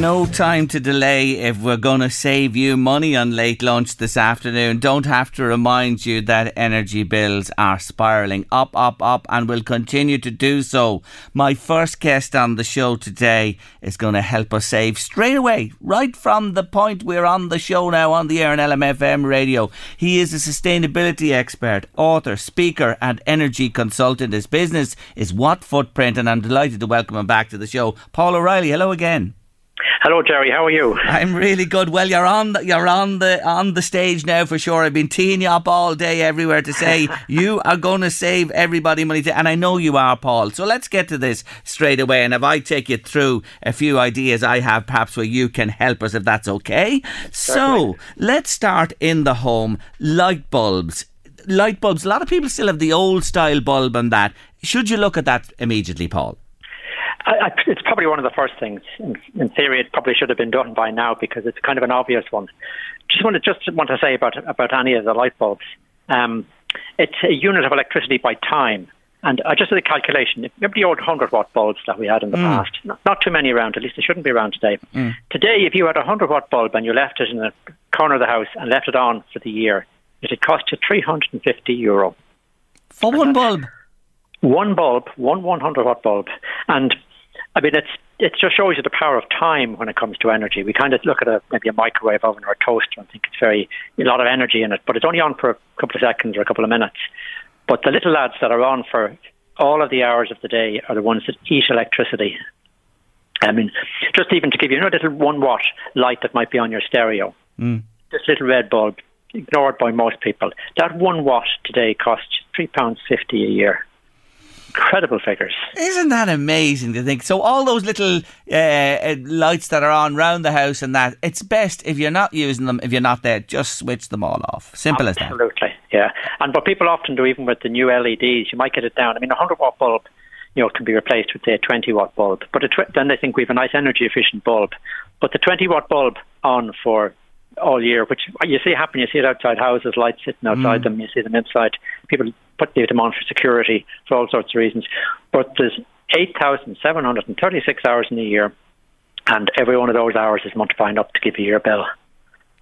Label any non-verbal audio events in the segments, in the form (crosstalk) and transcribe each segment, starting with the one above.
No time to delay if we're going to save you money on late lunch this afternoon. Don't have to remind you that energy bills are spiralling up, up, up, and will continue to do so. My first guest on the show today is going to help us save straight away, right from the point we're on the show now on the air on LMFM radio. He is a sustainability expert, author, speaker, and energy consultant. His business is What Footprint, and I'm delighted to welcome him back to the show. Paul O'Reilly, hello again. Hello, Jerry. How are you? I'm really good. Well, you're on the, you're on the on the stage now for sure. I've been teeing you up all day everywhere to say (laughs) you are going to save everybody money, and I know you are, Paul. So let's get to this straight away. And if I take you through a few ideas I have, perhaps where you can help us, if that's okay. So let's start in the home. Light bulbs. Light bulbs. A lot of people still have the old style bulb and that. Should you look at that immediately, Paul? I, I, it's probably one of the first things. In, in, theory, it probably should have been done by now because it's kind of an obvious one. Just want to just want to say about about any of the light bulbs. Um, it's a unit of electricity by time. And I just did a calculation. Remember the old 100 watt bulbs that we had in the mm. past? Not, not, too many around, at least they shouldn't be around today. Mm. Today, if you had a 100 watt bulb and you left it in the corner of the house and left it on for the year, it'd cost you 350 euro. For one bulb? One bulb, one 100 watt bulb. And I mean, it's it just shows you the power of time when it comes to energy. We kind of look at a maybe a microwave oven or a toaster and think it's very a lot of energy in it, but it's only on for a couple of seconds or a couple of minutes. But the little lads that are on for all of the hours of the day are the ones that eat electricity. I mean, just even to give you, you know, little one watt light that might be on your stereo. Mm. This little red bulb, ignored by most people. That one watt today costs three pounds fifty a year incredible figures. Isn't that amazing to think? So all those little uh, uh, lights that are on round the house and that, it's best if you're not using them, if you're not there, just switch them all off. Simple Absolutely, as that. Absolutely, yeah. And what people often do, even with the new LEDs, you might get it down. I mean, a 100 watt bulb, you know, can be replaced with say a 20 watt bulb, but tw- then they think we have a nice energy efficient bulb. But the 20 watt bulb on for all year, which you see happen. You see it outside houses, lights sitting outside mm. them. You see them inside. People put them on for security for all sorts of reasons. But there's 8,736 hours in a year, and every one of those hours is multiplying up to give you your bill.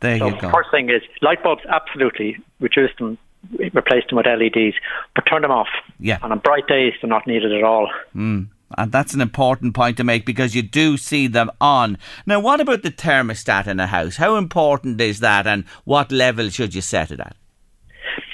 There so you go. The first thing is light bulbs. Absolutely reduce them, replace them with LEDs, but turn them off. Yeah. And on bright days, they're not needed at all. Mm. And that's an important point to make because you do see them on. Now, what about the thermostat in a house? How important is that and what level should you set it at?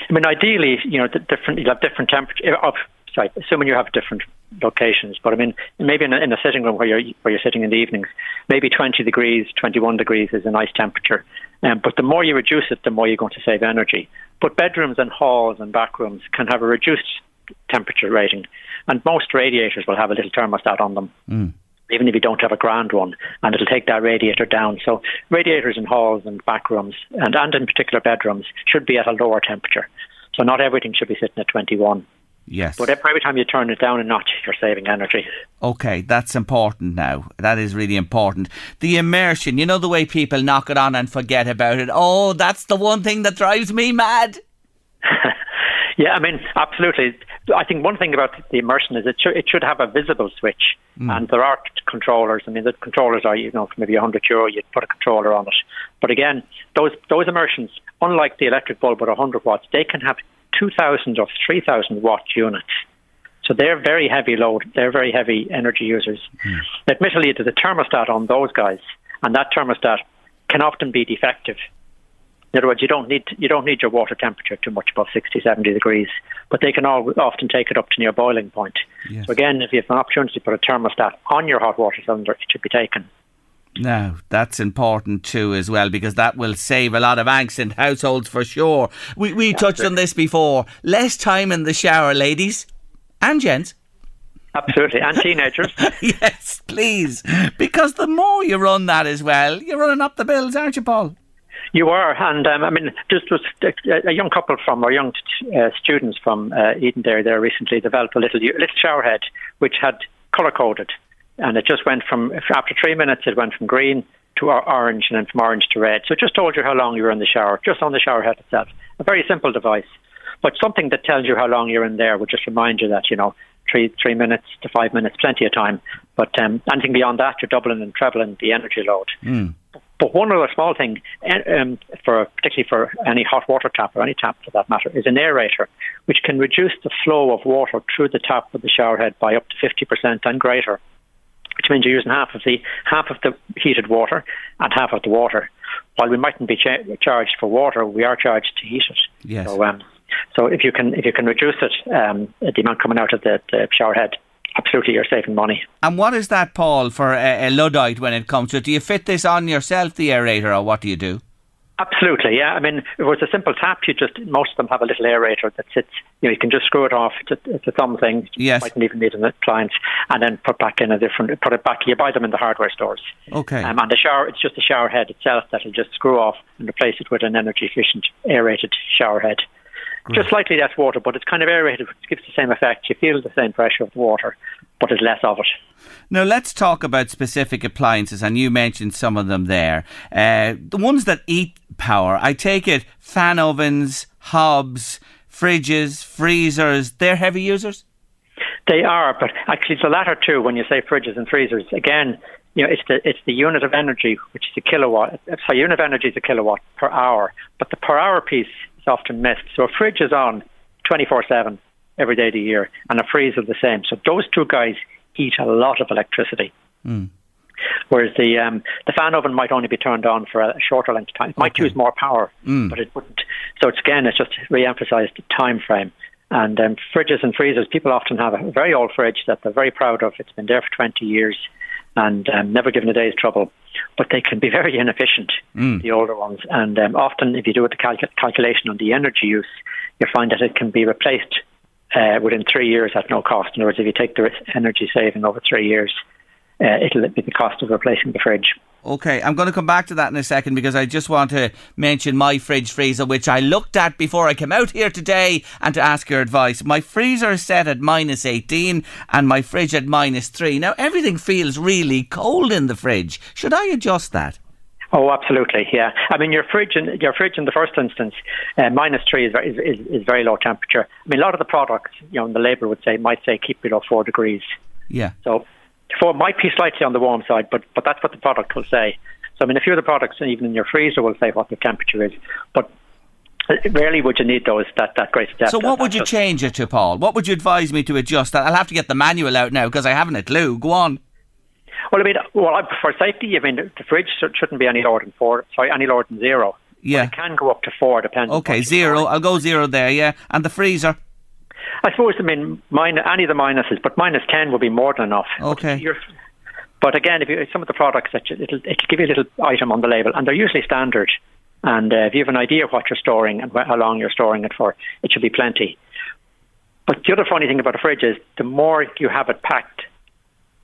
I mean, ideally, you know, different, you have different temperature. Of, sorry, assuming you have different locations, but I mean, maybe in a, in a sitting room where you're where you're sitting in the evenings, maybe 20 degrees, 21 degrees is a nice temperature. Um, but the more you reduce it, the more you're going to save energy. But bedrooms and halls and back rooms can have a reduced temperature rating. And most radiators will have a little thermostat on them. Mm. Even if you don't have a grand one, and it'll take that radiator down. So radiators in halls and back rooms, and, and in particular bedrooms, should be at a lower temperature. So not everything should be sitting at 21. Yes. But every time you turn it down a notch, you're saving energy. Okay, that's important now. That is really important. The immersion, you know, the way people knock it on and forget about it. Oh, that's the one thing that drives me mad. (laughs) Yeah, I mean, absolutely. I think one thing about the immersion is it should, it should have a visible switch, mm. and there are controllers. I mean, the controllers are you know maybe 100 euro. You'd put a controller on it, but again, those those immersions, unlike the electric bulb at 100 watts, they can have 2,000 or 3,000 watt units. So they're very heavy load. They're very heavy energy users. Mm. Admittedly, there's a thermostat on those guys, and that thermostat can often be defective in other words, you don't need you don't need your water temperature too much above 60, 70 degrees, but they can all, often take it up to near boiling point. Yes. So again, if you have an opportunity to put a thermostat on your hot water cylinder, it should be taken. Now, that's important too, as well, because that will save a lot of angst in households for sure. We, we touched on this before. Less time in the shower, ladies and gents. Absolutely, and teenagers. (laughs) yes, please. Because the more you run that as well, you're running up the bills, aren't you, Paul? You are, and um, I mean, just was a, a, young couple from or young uh, students from uh, Edenderry there recently developed a little little shower head which had color coded, and it just went from after three minutes it went from green to orange and then from orange to red. So it just told you how long you were in the shower, just on the shower head itself. A very simple device, but something that tells you how long you're in there would just remind you that you know three three minutes to five minutes, plenty of time. But um, anything beyond that, you're doubling and trebling the energy load. Mm. But one other small thing, um, for particularly for any hot water tap or any tap for that matter, is an aerator, which can reduce the flow of water through the tap of the shower head by up to fifty percent and greater. Which means you're using half of the half of the heated water and half of the water. While we mightn't be cha- charged for water, we are charged to heat it. Yes. So, um, so if you can if you can reduce it, um, the amount coming out of the, the shower head, absolutely you're saving money. And what is that, Paul, for a, a Luddite when it comes to it? Do you fit this on yourself, the aerator, or what do you do? Absolutely, yeah. I mean, if it was a simple tap, you just most of them have a little aerator that sits. You know, you can just screw it off. It's a, it's a thumb thing. Yes. You mightn't even need an appliance, and then put back in a different. Put it back. You buy them in the hardware stores. Okay. Um, and the shower, it's just the shower head itself that'll just screw off and replace it with an energy efficient aerated shower head. Great. Just slightly less water, but it's kind of aerated, which gives the same effect. You feel the same pressure of water, but it's less of it. Now let's talk about specific appliances, and you mentioned some of them there. Uh, the ones that eat power, I take it, fan ovens, hobs, fridges, freezers. They're heavy users. They are, but actually the latter two. When you say fridges and freezers, again, you know, it's the it's the unit of energy, which is a kilowatt. So unit of energy is a kilowatt per hour, but the per hour piece often missed. So a fridge is on 24 7 every day of the year, and a freezer the same. So those two guys eat a lot of electricity. Mm. Whereas the um, the fan oven might only be turned on for a shorter length of time. It might okay. use more power, mm. but it wouldn't. So it's again, it's just re-emphasised the time frame. And um, fridges and freezers, people often have a very old fridge that they're very proud of. It's been there for 20 years and um, never given a day's trouble. But they can be (laughs) very inefficient, mm. the older ones. And um, often, if you do the cal- calculation on the energy use, you find that it can be replaced uh, within three years at no cost. In other words, if you take the energy saving over three years, uh, it'll be the cost of replacing the fridge. Okay, I'm going to come back to that in a second because I just want to mention my fridge freezer, which I looked at before I came out here today and to ask your advice. My freezer is set at minus 18 and my fridge at minus 3. Now, everything feels really cold in the fridge. Should I adjust that? Oh, absolutely. Yeah, I mean your fridge in your fridge in the first instance, uh, minus three is, is, is very low temperature. I mean a lot of the products, you know, the label would say might say keep it below four degrees. Yeah. So four might be slightly on the warm side, but but that's what the product will say. So I mean, a few of the products, even in your freezer, will say what the temperature is, but rarely would you need those that, that great step. So what would you change it to, Paul? What would you advise me to adjust that? I'll have to get the manual out now because I haven't a clue. Go on. Well, I mean, well, for safety, I mean, the fridge shouldn't be any lower than four. Sorry, any lower than zero. Yeah, but it can go up to four, depending. Okay, zero. I'll go zero there. Yeah, and the freezer. I suppose I mean minus, any of the minuses, but minus ten would be more than enough. Okay. But, but again, if you some of the products that you, it'll it'll give you a little item on the label, and they're usually standard. And uh, if you have an idea of what you're storing and how long you're storing it for, it should be plenty. But the other funny thing about a fridge is the more you have it packed,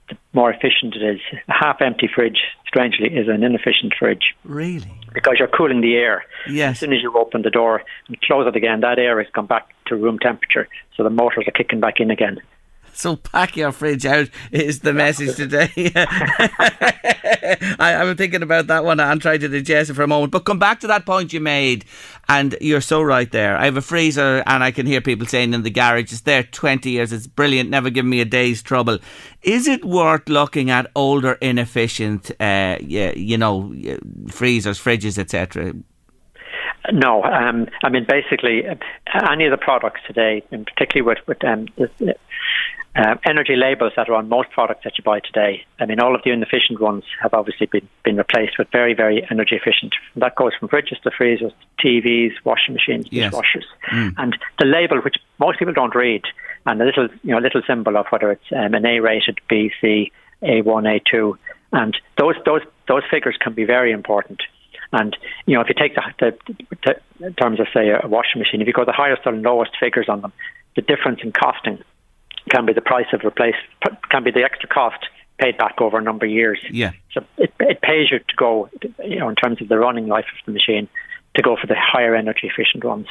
the more efficient it is. A half empty fridge, strangely, is an inefficient fridge. Really? Because you're cooling the air. Yes. As soon as you open the door and close it again, that air has come back to room temperature. So the motors are kicking back in again. (laughs) So pack your fridge out is the message today. (laughs) I, am thinking about that one and trying to digest it for a moment. But come back to that point you made, and you're so right there. I have a freezer, and I can hear people saying in the garage, it's there 20 years, it's brilliant, never given me a day's trouble. Is it worth looking at older, inefficient, uh, you know, freezers, fridges, etc.? No, um, I mean basically uh, any of the products today, and particularly with with um, uh, energy labels that are on most products that you buy today. I mean, all of the inefficient ones have obviously been, been replaced with very, very energy efficient. That goes from fridges to freezers, TVs, washing machines, yes. dishwashers, mm. and the label, which most people don't read, and a little, you know, little symbol of whether it's um, an A-rated, B, C, A1, A2, and those those those figures can be very important. And you know, if you take the, the, the in terms of say a washing machine, if you go the highest or lowest figures on them, the difference in costing can be the price of replace can be the extra cost paid back over a number of years. Yeah. So it, it pays you to go, you know, in terms of the running life of the machine, to go for the higher energy efficient ones.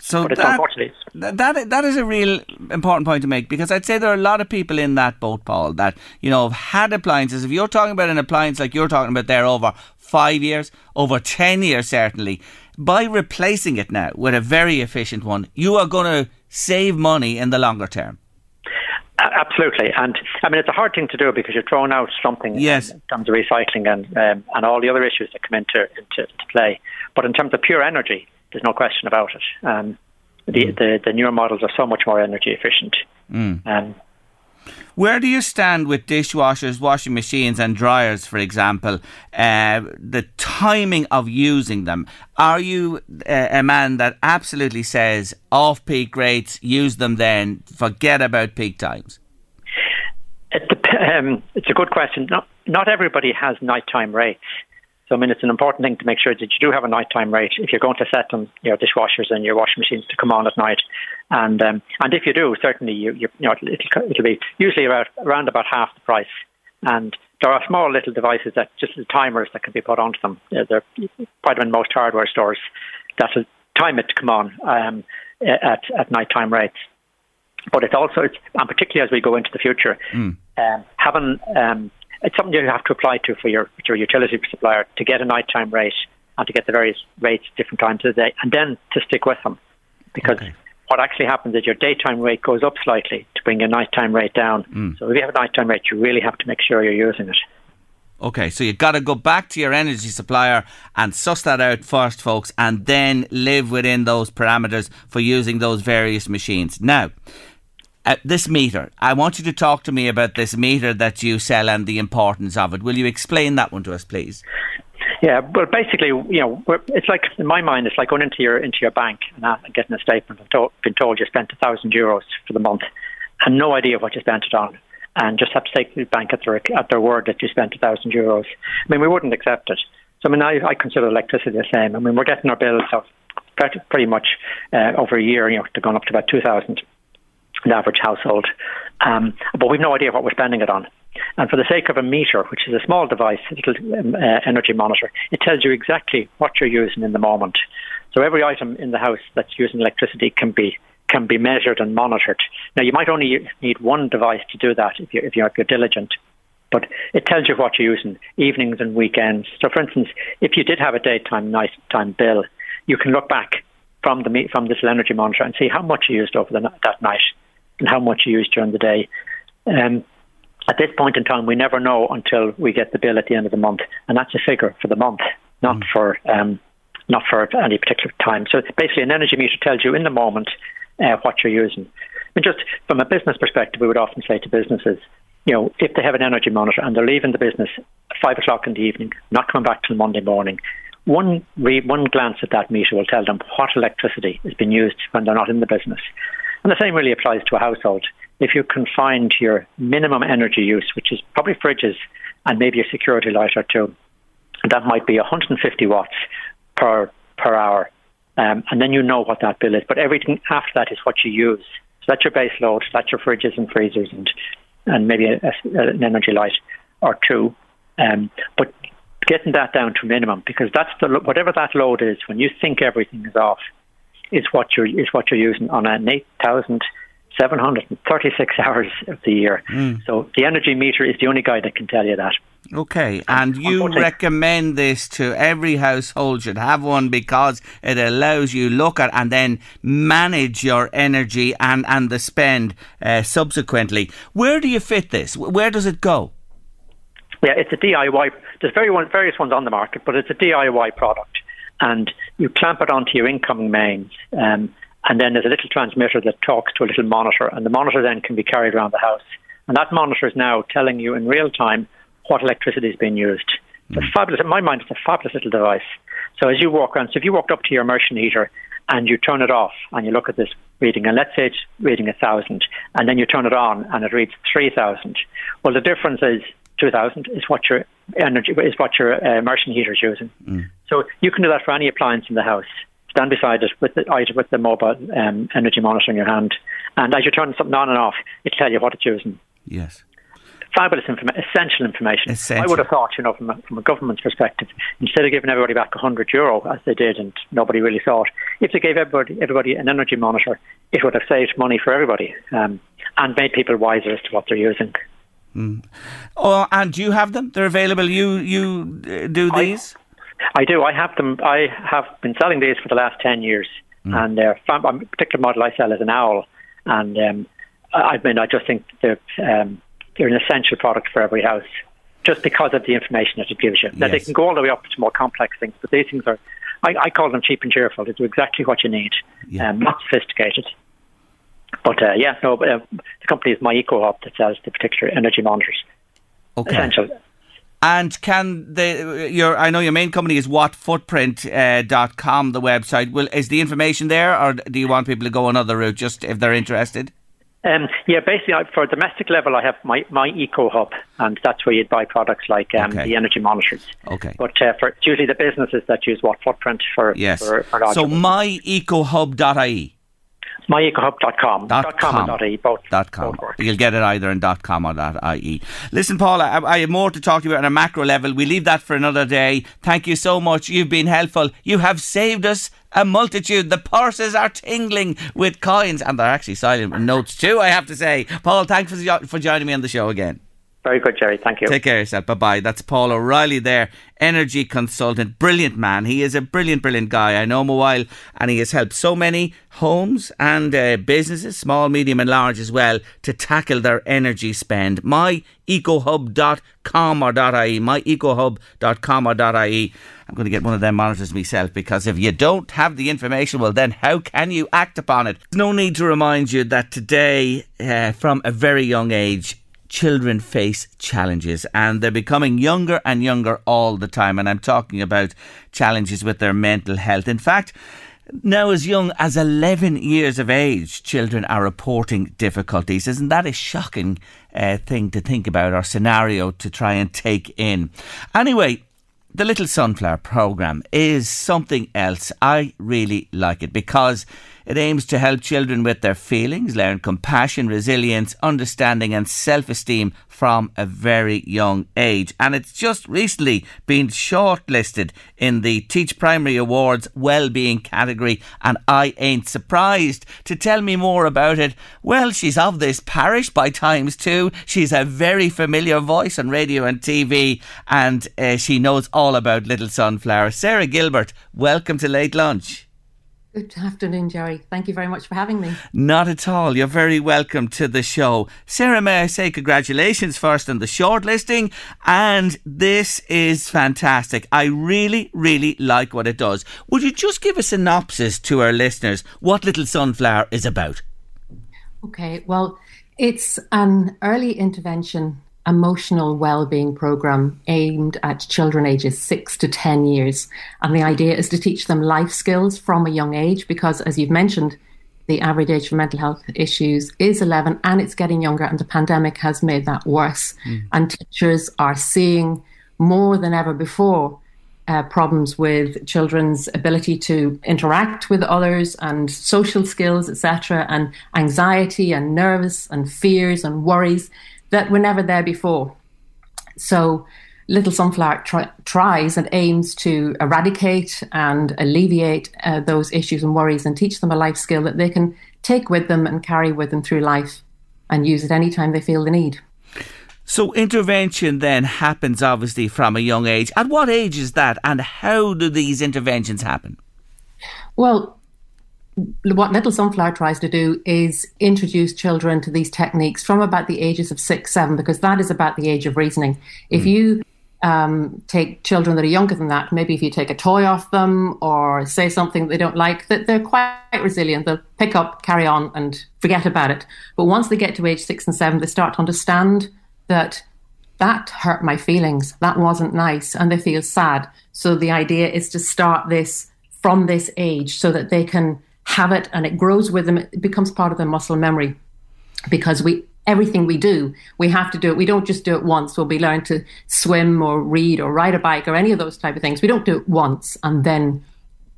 So But it's that, unfortunately, that that that is a real important point to make because I'd say there are a lot of people in that boat, Paul, that you know have had appliances. If you're talking about an appliance like you're talking about there over five years, over ten years, certainly, by replacing it now with a very efficient one, you are going to save money in the longer term. Absolutely, and I mean it's a hard thing to do because you're throwing out something Yes. in terms of recycling and um, and all the other issues that come into into to play. But in terms of pure energy, there's no question about it. Um, the, the the newer models are so much more energy efficient. Um, Where do you stand with dishwashers, washing machines, and dryers, for example? Uh, the timing of using them. Are you uh, a man that absolutely says off peak rates, use them then, forget about peak times? It um, it's a good question. Not, not everybody has nighttime rates. So, I mean, it's an important thing to make sure that you do have a nighttime rate if you're going to set them, your dishwashers and your washing machines to come on at night. And um, and if you do, certainly you, you, you know it'll, it'll be usually about around about half the price. And there are small little devices that just the timers that can be put onto them. They're quite in most hardware stores that'll time it to come on um, at at nighttime rates but it's also, it's, and particularly as we go into the future, um, having um, it's something you have to apply to for your, your utility supplier to get a nighttime rate and to get the various rates at different times of the day, and then to stick with them, because Okay. what actually happens is your daytime rate goes up slightly to bring your nighttime rate down. Mm. So if you have a nighttime rate, you really have to make sure you're using it. Okay, so you've got to go back to your energy supplier and suss that out first, folks, and then live within those parameters for using those various machines. Now, uh, this meter, I want you to talk to me about this meter that you sell and the importance of it. Will you explain that one to us, please? Yeah, well, basically, you know, it's like in my mind, it's like going into your into your bank and getting a statement and to- being told you spent a thousand euros for the month, and no idea what you spent it on, and just have to take the bank at their at their word that you spent a thousand euros. I mean, we wouldn't accept it. So I mean, I, I consider electricity the same. I mean, we're getting our bills of pretty, pretty much uh, over a year. You know, they're going up to about two thousand the average household. Um, but we've no idea what we're spending it on. And for the sake of a meter, which is a small device, a little um, uh, energy monitor, it tells you exactly what you're using in the moment. So every item in the house that's using electricity can be can be measured and monitored. Now you might only need one device to do that if you if you're, if you're diligent. But it tells you what you're using evenings and weekends. So, for instance, if you did have a daytime, nighttime bill, you can look back from the from this energy monitor and see how much you used over the, that night and how much you use during the day. Um, at this point in time, we never know until we get the bill at the end of the month, and that's a figure for the month, not for um, not for any particular time. So basically, an energy meter tells you in the moment uh, what you're using. And just from a business perspective, we would often say to businesses, you know, if they have an energy monitor and they're leaving the business at five o'clock in the evening, not coming back till Monday morning, one re- one glance at that meter will tell them what electricity has been used when they're not in the business. And the same really applies to a household. If you confine to your minimum energy use, which is probably fridges and maybe a security light or two, that might be 150 watts per per hour, um, and then you know what that bill is. But everything after that is what you use. So that's your base load. That's your fridges and freezers and and maybe a, a, an energy light or two. Um, but getting that down to minimum because that's the whatever that load is when you think everything is off is what you're is what you're using on an eight thousand seven hundred and thirty six (laughs) hours of the year. So the energy meter is the only guy that can tell you that. Okay, and you recommend this to every household should have one because it allows you look at and then manage your energy and and the spend uh, subsequently. Where do you fit this? Where does it go? Yeah, it's a DIY. There's very one, various ones on the market, but it's a DIY product, and you clamp it onto your incoming mains, um, and then there's a little transmitter that talks to a little monitor, and the monitor then can be carried around the house, and that monitor is now telling you in real time what electricity is being used. It's a fabulous. In my mind, it's a fabulous little device. So as you walk around, so if you walked up to your immersion heater and you turn it off and you look at this reading, and let's say it's reading a thousand, and then you turn it on and it reads three thousand. Well, the difference is two thousand is what your energy is what your uh, immersion heater is using. So you can do that for any appliance in the house. Stand beside it with the with the mobile um, energy monitor in your hand, and as you turn something on and off, it'll tell you what it's using. Yes. fabulous information, essential information. Essential. I would have thought, you know, from a, from a government's perspective, instead of giving everybody back 100 euro as they did, and nobody really thought, if they gave everybody everybody an energy monitor, it would have saved money for everybody um, and made people wiser as to what they're using. Mm. Oh, and do you have them? They're available. You you uh, do these? I, I, do. I have them. I have been selling these for the last 10 years, mm. and uh, a particular model I sell is an owl, and um, I mean I just think they're um, they're an essential product for every house just because of the information that it gives you. Now, they can go all the way up to more complex things, but these things are, I, I call them cheap and cheerful. They do exactly what you need, yeah. um, not sophisticated. But uh, yeah, no, uh, the company is My Eco Hub that sells the particular energy monitors. Okay. Essential. And can the your I know your main company is whatfootprint.com, uh, the website. Will is the information there, or do you want people to go another route just if they're interested? Um, yeah, basically, for domestic level, I have my, my Eco Hub, and that's where you'd buy products like um, okay. the energy monitors. Okay. But uh, for usually the businesses that use what footprint for yes. For, for so myecohub.ie myecohub.com. Dot com. dot .ie, both, dot com. Both You'll get it either in dot .com or dot .ie. Listen, Paula, I, I have more to talk to you about on a macro level. We leave that for another day. Thank you so much. You've been helpful. You have saved us a multitude. The purses are tingling with coins, and they're actually silent with notes too, I have to say. Paul, thanks for, for joining me on the show again. Very good, Jerry. Thank you. Take care of yourself. Bye bye. That's Paul O'Reilly there, energy consultant. Brilliant man. He is a brilliant, brilliant guy. I know him a while and he has helped so many homes and uh, businesses, small, medium, and large as well, to tackle their energy spend. Myecohub.com or .ie. Myecohub.com or .ie. I'm going to get one of them monitors myself because if you don't have the information, well, then how can you act upon it? No need to remind you that today, uh, from a very young age, children face challenges and they're becoming younger and younger all the time. And I'm talking about challenges with their mental health. In fact, now, as young as 11 years of age, children are reporting difficulties. Isn't that a shocking uh, thing to think about or scenario to try and take in? Anyway, the Little Sunflower program is something else. I really like it because it aims to help children with their feelings, learn compassion, resilience, understanding, and self esteem from a very young age. And it's just recently been shortlisted in the Teach Primary Awards Wellbeing category. And I ain't surprised. To tell me more about it, well, she's of this parish by times too. She's a very familiar voice on radio and TV, and uh, she knows all about Little Sunflower. Sarah Gilbert, welcome to Late Lunch. Good afternoon, Jerry. Thank you very much for having me. Not at all. You're very welcome to the show. Sarah, may I say congratulations first on the shortlisting? And this is fantastic. I really, really like what it does. Would you just give a synopsis to our listeners what Little Sunflower is about? Okay, well, it's an early intervention emotional well-being program aimed at children ages 6 to 10 years. And the idea is to teach them life skills from a young age because as you've mentioned the average age for mental health issues is 11 and it's getting younger and the pandemic has made that worse. Mm. and teachers are seeing more than ever before uh, problems with children's ability to interact with others and social skills etc and anxiety and nerves and fears and worries that were never there before. So Little Sunflower try, tries and aims to eradicate and alleviate uh, those issues and worries and teach them a life skill that they can take with them and carry with them through life and use it anytime they feel the need. So intervention then happens obviously from a young age. At what age is that and how do these interventions happen? Well, what Little Sunflower tries to do is introduce children to these techniques from about the ages of six, seven, because that is about the age of reasoning. If mm. you um, take children that are younger than that, maybe if you take a toy off them or say something they don't like, that they're quite resilient. They'll pick up, carry on, and forget about it. But once they get to age six and seven, they start to understand that that hurt my feelings. That wasn't nice, and they feel sad. So the idea is to start this from this age so that they can have it and it grows with them. It becomes part of their muscle memory because we everything we do, we have to do it. We don't just do it once. We'll be learn to swim or read or ride a bike or any of those type of things. We don't do it once and then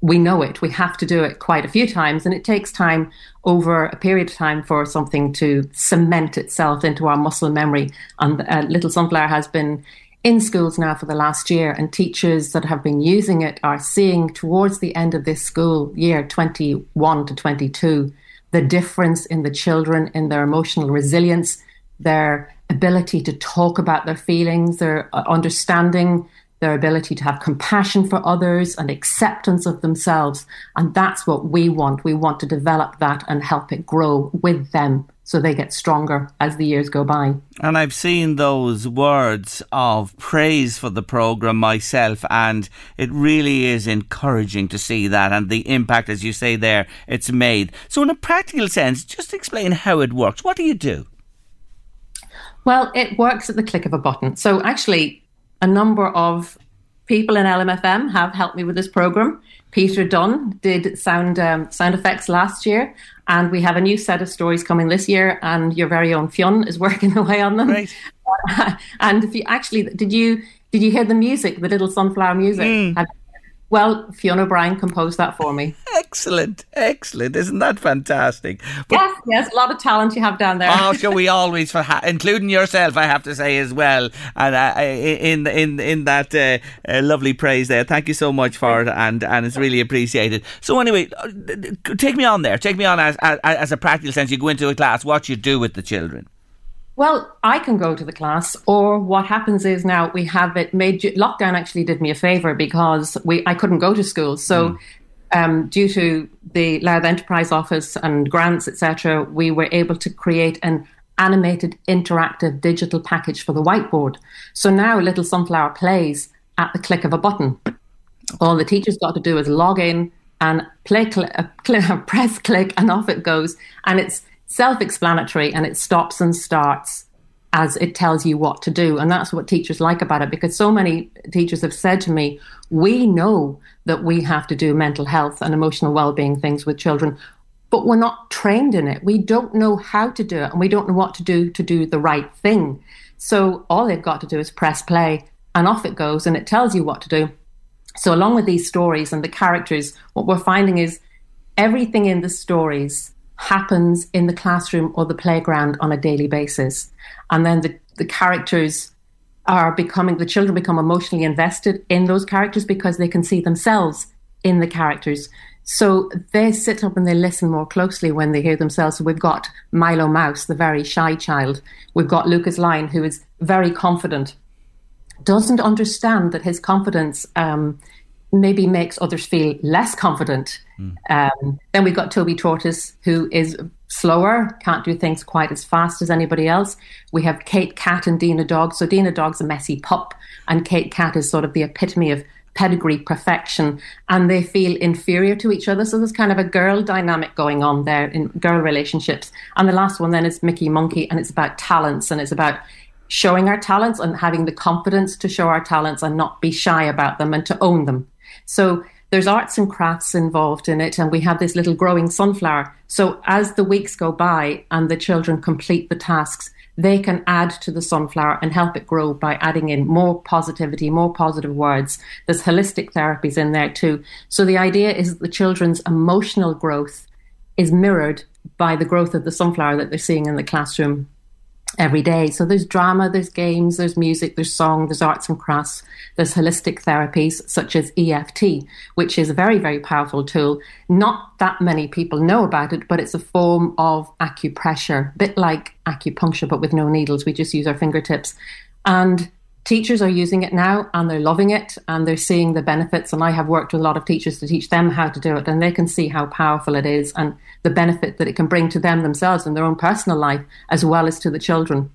we know it. We have to do it quite a few times, and it takes time over a period of time for something to cement itself into our muscle memory. And uh, Little Sunflower has been in schools now for the last year, and teachers that have been using it are seeing towards the end of this school year, 21 to 22, the difference in the children, in their emotional resilience, their ability to talk about their feelings, their uh, understanding their ability to have compassion for others and acceptance of themselves. And that's what we want. We want to develop that and help it grow with them so they get stronger as the years go by. And I've seen those words of praise for the programme myself, and it really is encouraging to see that and the impact, as you say there, it's made. So, in a practical sense, just explain how it works. What do you do? Well, it works at the click of a button. So, actually, a number of people in LMFM have helped me with this program. Peter Dunn did sound um, sound effects last year, and we have a new set of stories coming this year. And your very own Fionn is (laughs) working away on them. Right. (laughs) and if you actually did you did you hear the music, the little sunflower music? Mm. Well, Fiona O'Brien composed that for me. Excellent, excellent. Isn't that fantastic? But, yes, yes, a lot of talent you have down there. Oh, sure, we always, for ha- including yourself, I have to say as well, and uh, in in in that uh, uh, lovely praise there. Thank you so much for it, and and it's really appreciated. So anyway, uh, take me on there. Take me on as as, as a practical sense. You go into a class, what you do with the children. Well, I can go to the class, or what happens is now we have it made. Lockdown actually did me a favor because we I couldn't go to school, so. Mm. Um, due to the Louth Enterprise Office and grants, etc., we were able to create an animated, interactive digital package for the whiteboard. So now Little Sunflower plays at the click of a button. All the teachers got to do is log in and play, cl- uh, (laughs) cl- press click, and off it goes. And it's self explanatory and it stops and starts as it tells you what to do. And that's what teachers like about it because so many teachers have said to me, we know that we have to do mental health and emotional well-being things with children, but we're not trained in it. We don't know how to do it and we don't know what to do to do the right thing. So all they've got to do is press play and off it goes and it tells you what to do. So along with these stories and the characters, what we're finding is everything in the stories happens in the classroom or the playground on a daily basis. And then the, the characters are becoming, the children become emotionally invested in those characters because they can see themselves in the characters. So they sit up and they listen more closely when they hear themselves. So we've got Milo Mouse, the very shy child. We've got Lucas Lion, who is very confident, doesn't understand that his confidence um, maybe makes others feel less confident. Mm. Um, then we've got Toby Tortoise, who is slower, can't do things quite as fast as anybody else. We have Kate Cat and Dina Dog. So Dina Dog's a messy pup, and Kate Cat is sort of the epitome of pedigree perfection, and they feel inferior to each other. So there's kind of a girl dynamic going on there in girl relationships. And the last one then is Mickey Monkey, and it's about talents, and it's about showing our talents and having the confidence to show our talents and not be shy about them and to own them. So there's arts and crafts involved in it, and we have this little growing sunflower. So as the weeks go by and the children complete the tasks, they can add to the sunflower and help it grow by adding in more positivity, more positive words. There's holistic therapies in there too. So the idea is that the children's emotional growth is mirrored by the growth of the sunflower that they're seeing in the classroom every day. So there's drama, there's games, there's music, there's song, there's arts and crafts, there's holistic therapies such as EFT, which is a very, very powerful tool. Not that many people know about it, but it's a form of acupressure, a bit like acupuncture, but with no needles. We just use our fingertips. And teachers are using it now and they're loving it and they're seeing the benefits. And I have worked with a lot of teachers to teach them how to do it, and they can see how powerful it is and the benefit that it can bring to them themselves in their own personal life as well as to the children.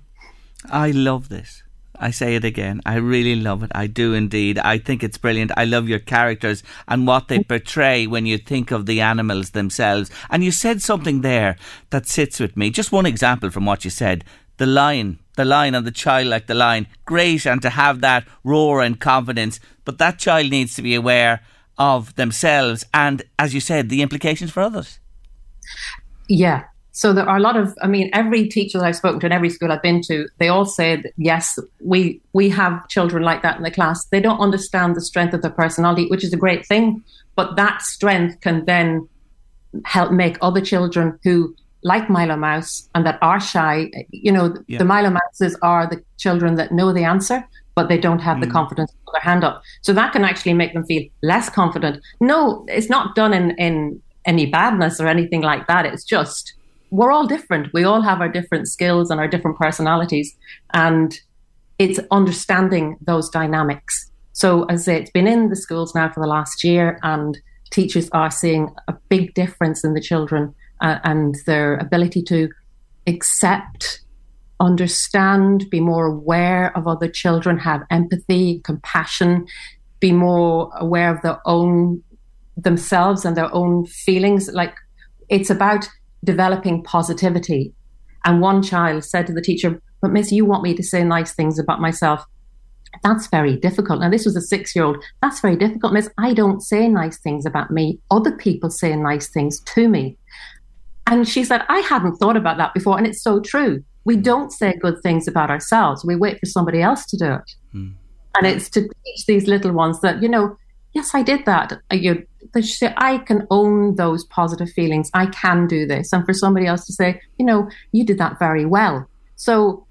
I love this. I say it again. I really love it. I do indeed. I think it's brilliant. I love your characters and what they portray when you think of the animals themselves. And you said something there that sits with me. Just one example from what you said. The lion the lion and the child like the lion. Great, and to have that roar and confidence. But that child needs to be aware of themselves and, as you said, the implications for others. Yeah. So there are a lot of, I mean, every teacher that I've spoken to in every school I've been to, they all said, yes, we we have children like that in the class. They don't understand the strength of their personality, which is a great thing, but that strength can then help make other children who like Milo Mouse and that are shy. You know, yeah. the Milo Mouses are the children that know the answer, but they don't have mm. the confidence to put their hand up. So that can actually make them feel less confident. No, it's not done in, in any badness or anything like that. It's just we're all different. We all have our different skills and our different personalities. And it's understanding those dynamics. So, as I say, it's been in the schools now for the last year, and teachers are seeing a big difference in the children uh, and their ability to accept, understand, be more aware of other children, have empathy, compassion, be more aware of their own themselves and their own feelings. Like it's about developing positivity. And one child said to the teacher, But Miss, you want me to say nice things about myself. That's very difficult. Now, this was a six year old. That's very difficult, Miss. I don't say nice things about me. Other people say nice things to me. And she said, I hadn't thought about that before. And it's so true. We hmm. don't say good things about ourselves. We wait for somebody else to do it. Mm. And it's to teach these little ones that, you know, yes, I did that. You, say, I can own those positive feelings. I can do this. And for somebody else to say, you know, you did that very well. So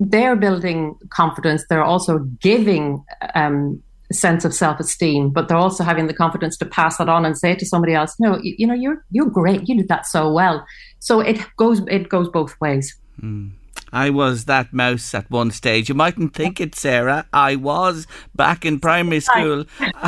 they're building confidence. They're also giving um, sense of self-esteem, but they're also having the confidence to pass that on and say to somebody else, no, you, you know, you're you're great. You did that so well. So it goes it goes both ways. Mm. I was that mouse at one stage. You mightn't think it, Sarah. I was back in primary school.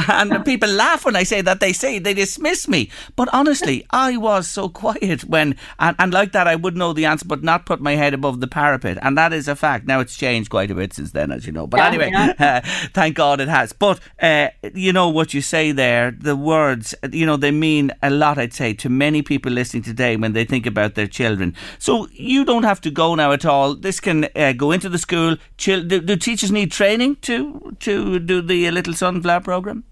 And people laugh when I say that. They say they dismiss me. But honestly, I was so quiet when, and, and like that, I would know the answer, but not put my head above the parapet. And that is a fact. Now it's changed quite a bit since then, as you know. But yeah, anyway, yeah. Uh, (laughs) thank God it has. But, uh, you know, what you say there, the words, you know, they mean a lot, I'd say, to many people listening today when they think about their children. So you don't have to go now at all this can uh, go into the school. do, do, teachers need training to to do the Little Sunflower program?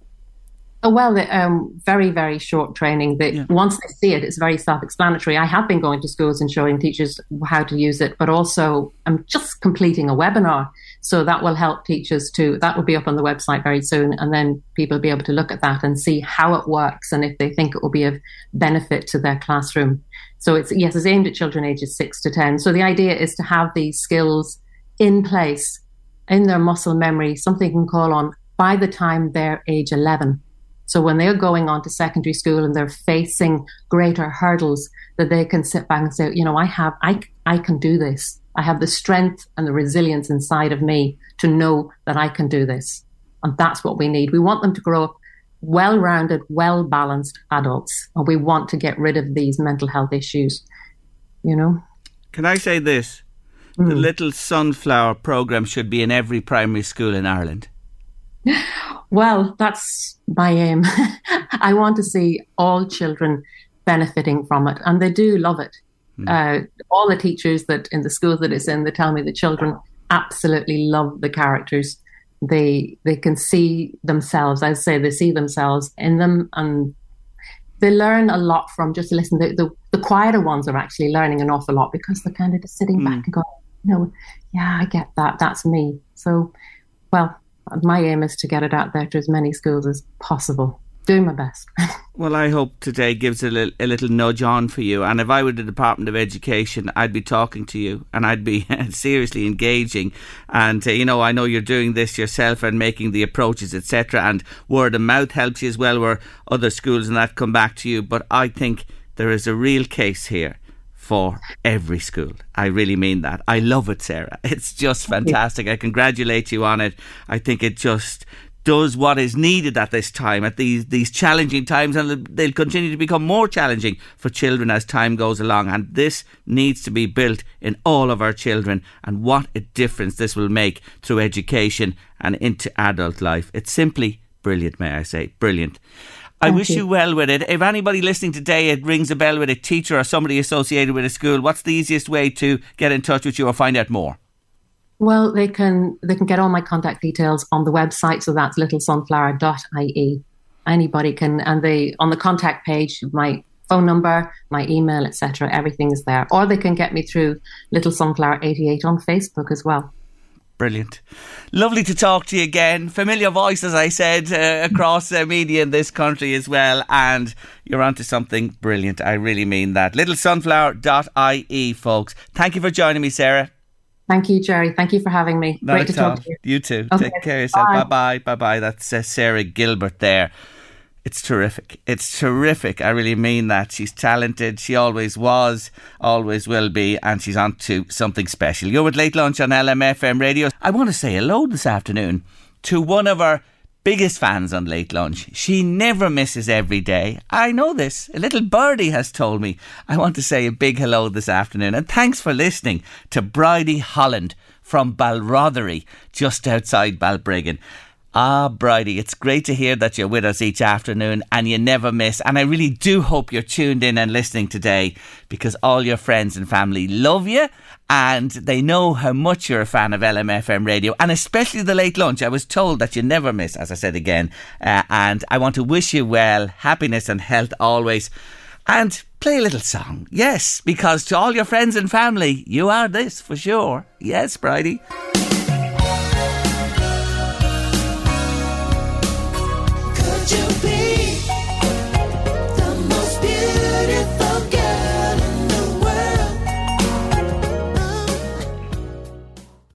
Oh, well, um, very, very short training. That yeah. once they see it, it's very self-explanatory. I have been going to schools and showing teachers how to use it, but also I'm just completing a webinar, so that will help teachers to. That will be up on the website very soon, and then people will be able to look at that and see how it works, and if they think it will be of benefit to their classroom. So it's yes, it's aimed at children ages six to ten. So the idea is to have these skills in place in their muscle memory, something you can call on by the time they're age eleven. So when they're going on to secondary school and they're facing greater hurdles, that they can sit back and say, you know, I have, I, I can do this. I have the strength and the resilience inside of me to know that I can do this. And that's what we need. We want them to grow up well rounded, well balanced adults. And we want to get rid of these mental health issues, you know? Can I say this? Mm. The Little Sunflower program should be in every primary school in Ireland. (laughs) Well, that's my aim. (laughs) I want to see all children benefiting from it, and they do love it. Mm. Uh, all the teachers that in the school that it's in, they tell me the children absolutely love the characters they they can see themselves. I say they see themselves in them, and they learn a lot from just listening. The, the, the quieter ones are actually learning an awful lot because they're kind of just sitting mm. back and going, you know, yeah, I get that. That's me. So, well, my aim is to get it out there to as many schools as possible doing my best. (laughs) well, I hope today gives a little, a little nudge on for you. And if I were the Department of Education, I'd be talking to you and I'd be (laughs) seriously engaging. And, uh, you know, I know you're doing this yourself and making the approaches, etc. And word of mouth helps you as well, where other schools and that come back to you. But I think there is a real case here for every school. I really mean that. I love it, Sarah. (laughs) It's just fantastic. I congratulate you on it. I think it just does what is needed at this time, at these these challenging times, and they'll continue to become more challenging for children as time goes along. And this needs to be built in all of our children, and what a difference this will make through education and into adult life. It's simply brilliant, may I say, brilliant. I Thank wish you. you well with it. If anybody listening today it rings a bell with a teacher or somebody associated with a school, what's the easiest way to get in touch with you or find out more? Well, they can they can get all my contact details on the website, so that's littlesunflower.ie. Anybody can, and they on the contact page, my phone number, my email, etc. Everything is there. Or they can get me through Little Sunflower 88 on Facebook as well. Brilliant. Lovely to talk to you again. Familiar voice, as I said, uh, across uh, media in this country as well. And you're onto something brilliant. I really mean that. Littlesunflower.ie, folks. Thank you for joining me, Sarah. Thank you, Jerry. Thank you for having me. Not Great to all. talk to you. You too. Okay. Take care of yourself. Bye Bye. bye. Bye. That's uh, Sarah Gilbert there. It's terrific. It's terrific. I really mean that. She's talented. She always was, always will be, and she's on to something special. You're with Late Lunch on LMFM Radio. I want to say hello this afternoon to one of our biggest fans on Late Lunch. She never misses every day. I know this. A little birdie has told me. I want to say a big hello this afternoon, and thanks for listening to Bridie Holland from Balrothery, just outside Balbriggan. Ah, Bridie, it's great to hear that you're with us each afternoon and you never miss. And I really do hope you're tuned in and listening today because all your friends and family love you and they know how much you're a fan of LMFM radio and especially the late lunch. I was told that you never miss, as I said again. Uh, and I want to wish you well, happiness and health always. And play a little song. Yes, because to all your friends and family, you are this for sure. Yes, Bridie.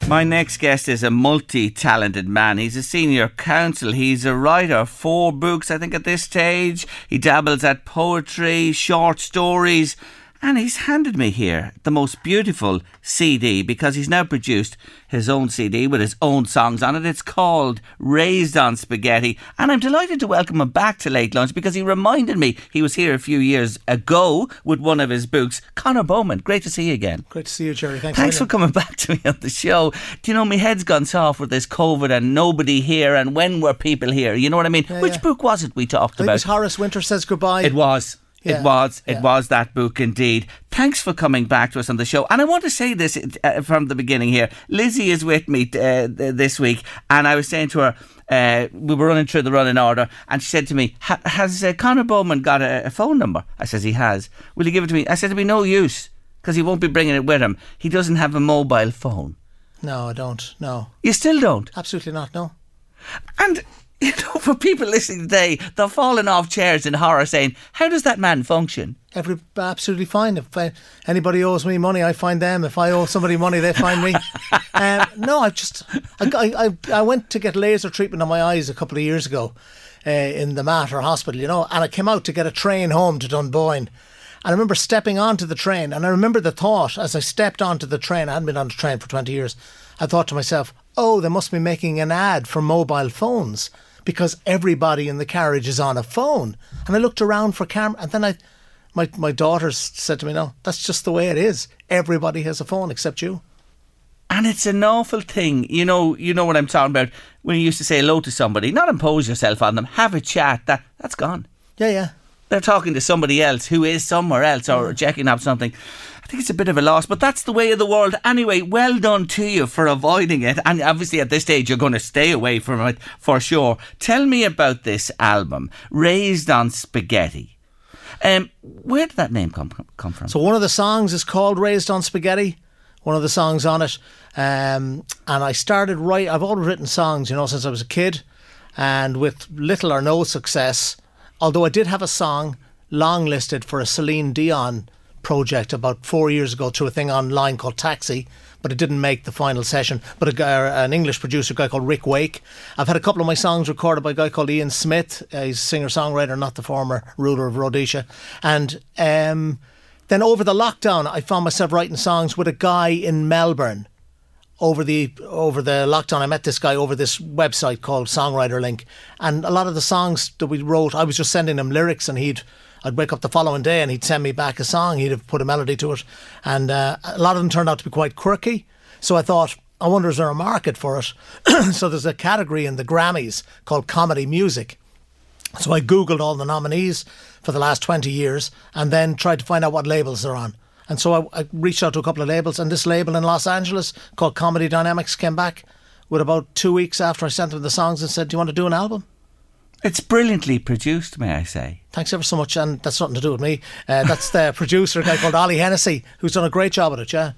My next guest is a multi talented man. He's a senior counsel. He's a writer, four books, I think, at this stage. He dabbles at poetry, short stories, and he's handed me here the most beautiful CD because he's now produced his own CD with his own songs on it. It's called Raised on Spaghetti, and I'm delighted to welcome him back to Late Lunch because he reminded me he was here a few years ago with one of his books. Conor Bowman, great to see you again. Great to see you, Jerry. Thanks, Thanks for coming (laughs) back to me on the show. Do you know my head's gone soft with this COVID and nobody here and when were people here? You know what I mean? Yeah, Which yeah. book was it we talked think it about? was Horace Winter Says Goodbye. It was. It Yeah, was. It yeah. was that book indeed. Thanks for coming back to us on the show. And I want to say this uh, from the beginning here. Lizzie is with me uh, this week, and I was saying to her, uh, we were running through the running order, and she said to me, "Ha- "Has uh, Conor Bowman got a, a phone number?" I says he has. Will you give it to me? I said it'll be no use because he won't be bringing it with him. He doesn't have a mobile phone. No, I don't. No. You still don't. Absolutely not. No. And (laughs) you know, for people listening today, they're falling off chairs in horror, saying, "How does that man function?" Every absolutely fine. If I, anybody owes me money, I find them. If I owe somebody money, they find me. (laughs) um, no, I just I, I, I- went to get laser treatment on my eyes a couple of years ago uh, in the Mater Hospital, you know, and I came out to get a train home to Dunboyne. And I remember stepping onto the train, and I remember the thought as I stepped onto the train. I hadn't been on a train for twenty years. I thought to myself, "Oh, they must be making an ad for mobile phones." Because everybody in the carriage is on a phone, and I looked around for camera, and then I, my my daughters said to me, "No, that's just the way it is. Everybody has a phone except you." And it's an awful thing. You know, you know what I'm talking about. When you used to say hello to somebody, not impose yourself on them, have a chat. That that's gone. Yeah, yeah. They're talking to somebody else who is somewhere else or checking up something. I think it's a bit of a loss, but that's the way of the world. Anyway, well done to you for avoiding it. And obviously, at this stage, you're going to stay away from it for sure. Tell me about this album, Raised on Spaghetti. Um, where did that name come, come from? So one of the songs is called "Raised on Spaghetti." One of the songs on it, um, and I started write. I've always written songs, you know, since I was a kid, and with little or no success. Although I did have a song long listed for a Celine Dion project about four years ago through a thing online called Taxi, but it didn't make the final session. But a guy, an English producer, guy called Ric Wake. I've had a couple of my songs recorded by a guy called Ian Smith. Uh, he's a singer songwriter, not the former ruler of Rhodesia. And um, then over the lockdown, I found myself writing songs with a guy in Melbourne over the over the lockdown, I met this guy over this website called Songwriter Link, and a lot of the songs that we wrote, I was just sending him lyrics, and he'd I'd wake up the following day and he'd send me back a song. He'd have put a melody to it, and uh, a lot of them turned out to be quite quirky. So I thought, I wonder is there a market for it? (clears throat) so there's a category in the Grammys called comedy music. So I googled all the nominees for the last 20 years and then tried to find out what labels they're on. And so I, I reached out to a couple of labels, and this label in Los Angeles called Comedy Dynamics came back with about two weeks after I sent them the songs and said, Do you want to do an album? It's brilliantly produced, may I say. Thanks ever so much, and that's nothing to do with me. Uh, that's the (laughs) producer, a guy called Ollie Hennessy, who's done a great job at it. Yeah,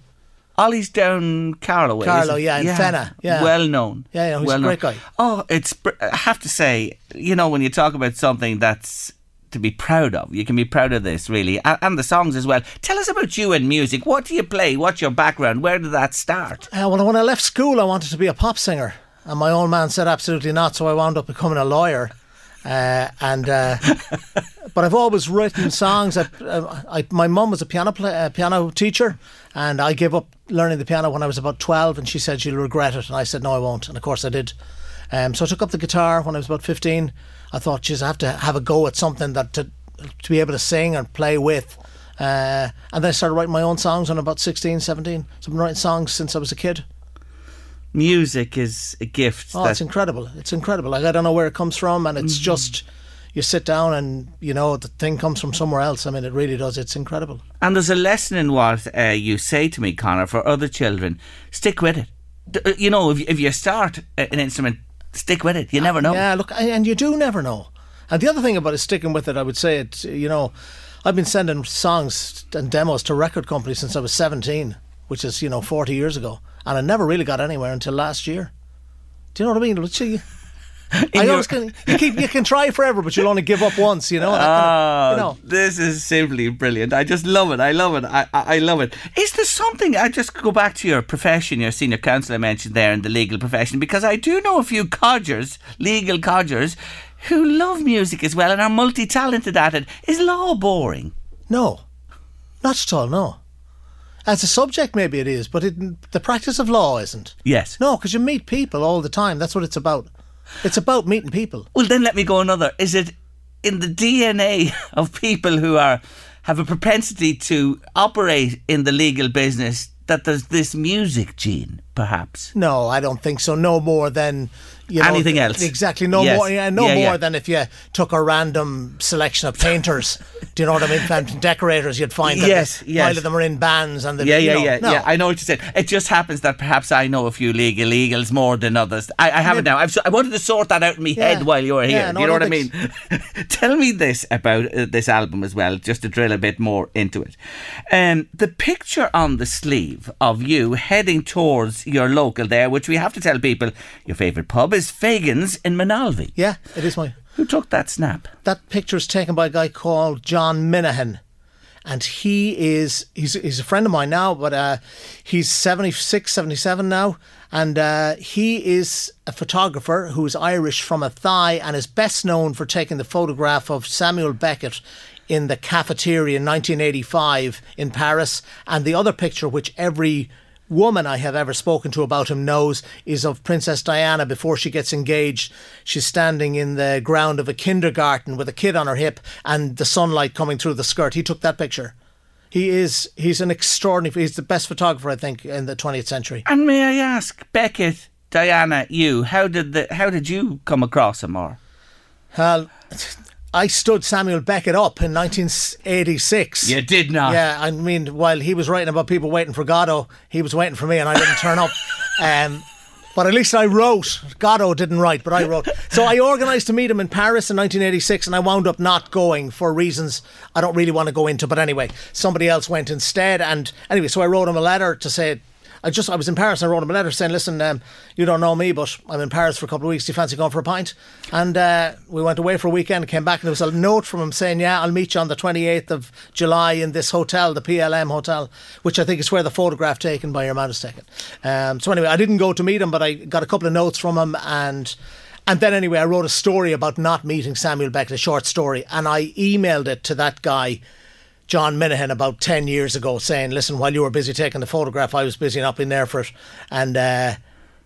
Ollie's down Carlow. Carlow, yeah, in Fenagh, yeah. Well known. Yeah, yeah, he's a great known. guy. Oh, it's. I have to say, you know, when you talk about something that's to be proud of, you can be proud of this, really, and, and the songs as well. Tell us about you and music. What do you play? What's your background? Where did that start? Uh, well, when I left school, I wanted to be a pop singer, and my old man said absolutely not. So I wound up becoming a lawyer. Uh, and uh, but I've always written songs. I, I, my mum was a piano play, uh, piano teacher, and I gave up learning the piano when I was about twelve. And she said you'll regret it, and I said no, I won't. And of course I did. Um, so I took up the guitar when I was about fifteen. I thought, geez, I have to have a go at something that to, to be able to sing and play with. Uh, and then I started writing my own songs when I was about 16, 17. So I've been writing songs since I was a kid. Music is a gift. Oh, it's incredible! It's incredible. Like I don't know where it comes from, and it's just you sit down and you know the thing comes from somewhere else. I mean, it really does. It's incredible. And there's a lesson in what uh, you say to me, Conor, for other children. Stick with it. D- uh, You know, if, if you start an instrument, stick with it. You never know. Yeah, look, and you do never know. And the other thing about it, sticking with it, I would say it. You know, I've been sending songs and demos to record companies since I was seventeen, which is you know forty years ago, and I never really got anywhere until last year. Do you know what I mean? Let's see. (laughs) I your- always can. You, keep, you can try forever, but you'll only give up once. You know. that kind Oh, of- you know. this is simply brilliant. I just love it. I love it. I, I, I love it. Is there something, I just go back to your profession, your senior counsel I mentioned there in the legal profession, because I do know a few codgers, legal codgers, who love music as well and are multi talented at it. Is law boring? No, not at all. No. As a subject, maybe it is, but it, the practice of law isn't. Yes. No, because you meet people all the time. That's what it's about. It's about meeting people. Well, then let me go another. Is it in the DNA (laughs) of people who are have a propensity to operate in the legal business that there's this music gene, perhaps? No, I don't think so. No more than you know, Anything else. Exactly. No Yes. more. Yeah, no Yeah, more yeah. than if you took a random selection of painters. (laughs) Do you know what I mean? And decorators, you'd find that Yes, yes. while of them are in bands and the Yeah, you yeah, know, yeah, no. yeah. I know what you're saying. It just happens that perhaps I know a few legal legals more than others. I, I have it now. I've, I wanted to sort that out in my Yeah. head while you were here. No, you know what I mean? (laughs) Tell me this about uh, this album as well, just to drill a bit more into it. Um, the picture on the sleeve of you heading towards your local there, which we have to tell people, your favourite pub is Fagan's in Moynalvey. yeah, it is my. Who took that snap? that picture is taken by a guy called John Minihan. And he is, he's, he's a friend of mine now, but uh, he's 76, 77 now. And uh, he is a photographer who's Irish from Athy and is best known for taking the photograph of Samuel Beckett in the cafeteria in 1985 in Paris. And the other picture, which every woman I have ever spoken to about him knows is of Princess Diana before she gets engaged. She's standing in the ground of a kindergarten with a kid on her hip and the sunlight coming through the skirt. He took that picture. He is he's an extraordinary he's the best photographer I think in the 20th century. And may I ask, Beckett, Diana, you, how did the how did you come across him or? Well, I stood Samuel Beckett up in 1986. You did not. Yeah, I mean, while he was writing about people waiting for Godot, he was waiting for me, and I didn't turn up. (laughs) Um, but at least I wrote. Godot didn't write, but I wrote. So I organised to meet him in Paris in 1986, and I wound up not going for reasons I don't really want to go into. But anyway, somebody else went instead, and anyway, so I wrote him a letter to say. I just I was in Paris and I wrote him a letter saying, "Listen, um, you don't know me, but I'm in Paris for a couple of weeks. Do you fancy going for a pint?" And uh, we went away for a weekend. Came back and there was a note from him saying, "Yeah, I'll meet you on the 28th of July in this hotel, the PLM hotel, which I think is where the photograph taken by your man is taken." Um, so anyway, I didn't go to meet him, but I got a couple of notes from him and. And then anyway, I wrote a story about not meeting Samuel Beckett, a short story, and I emailed it to that guy, John Minihan, about 10 years ago, saying, listen, while you were busy taking the photograph, I was busy not being there for it. And uh,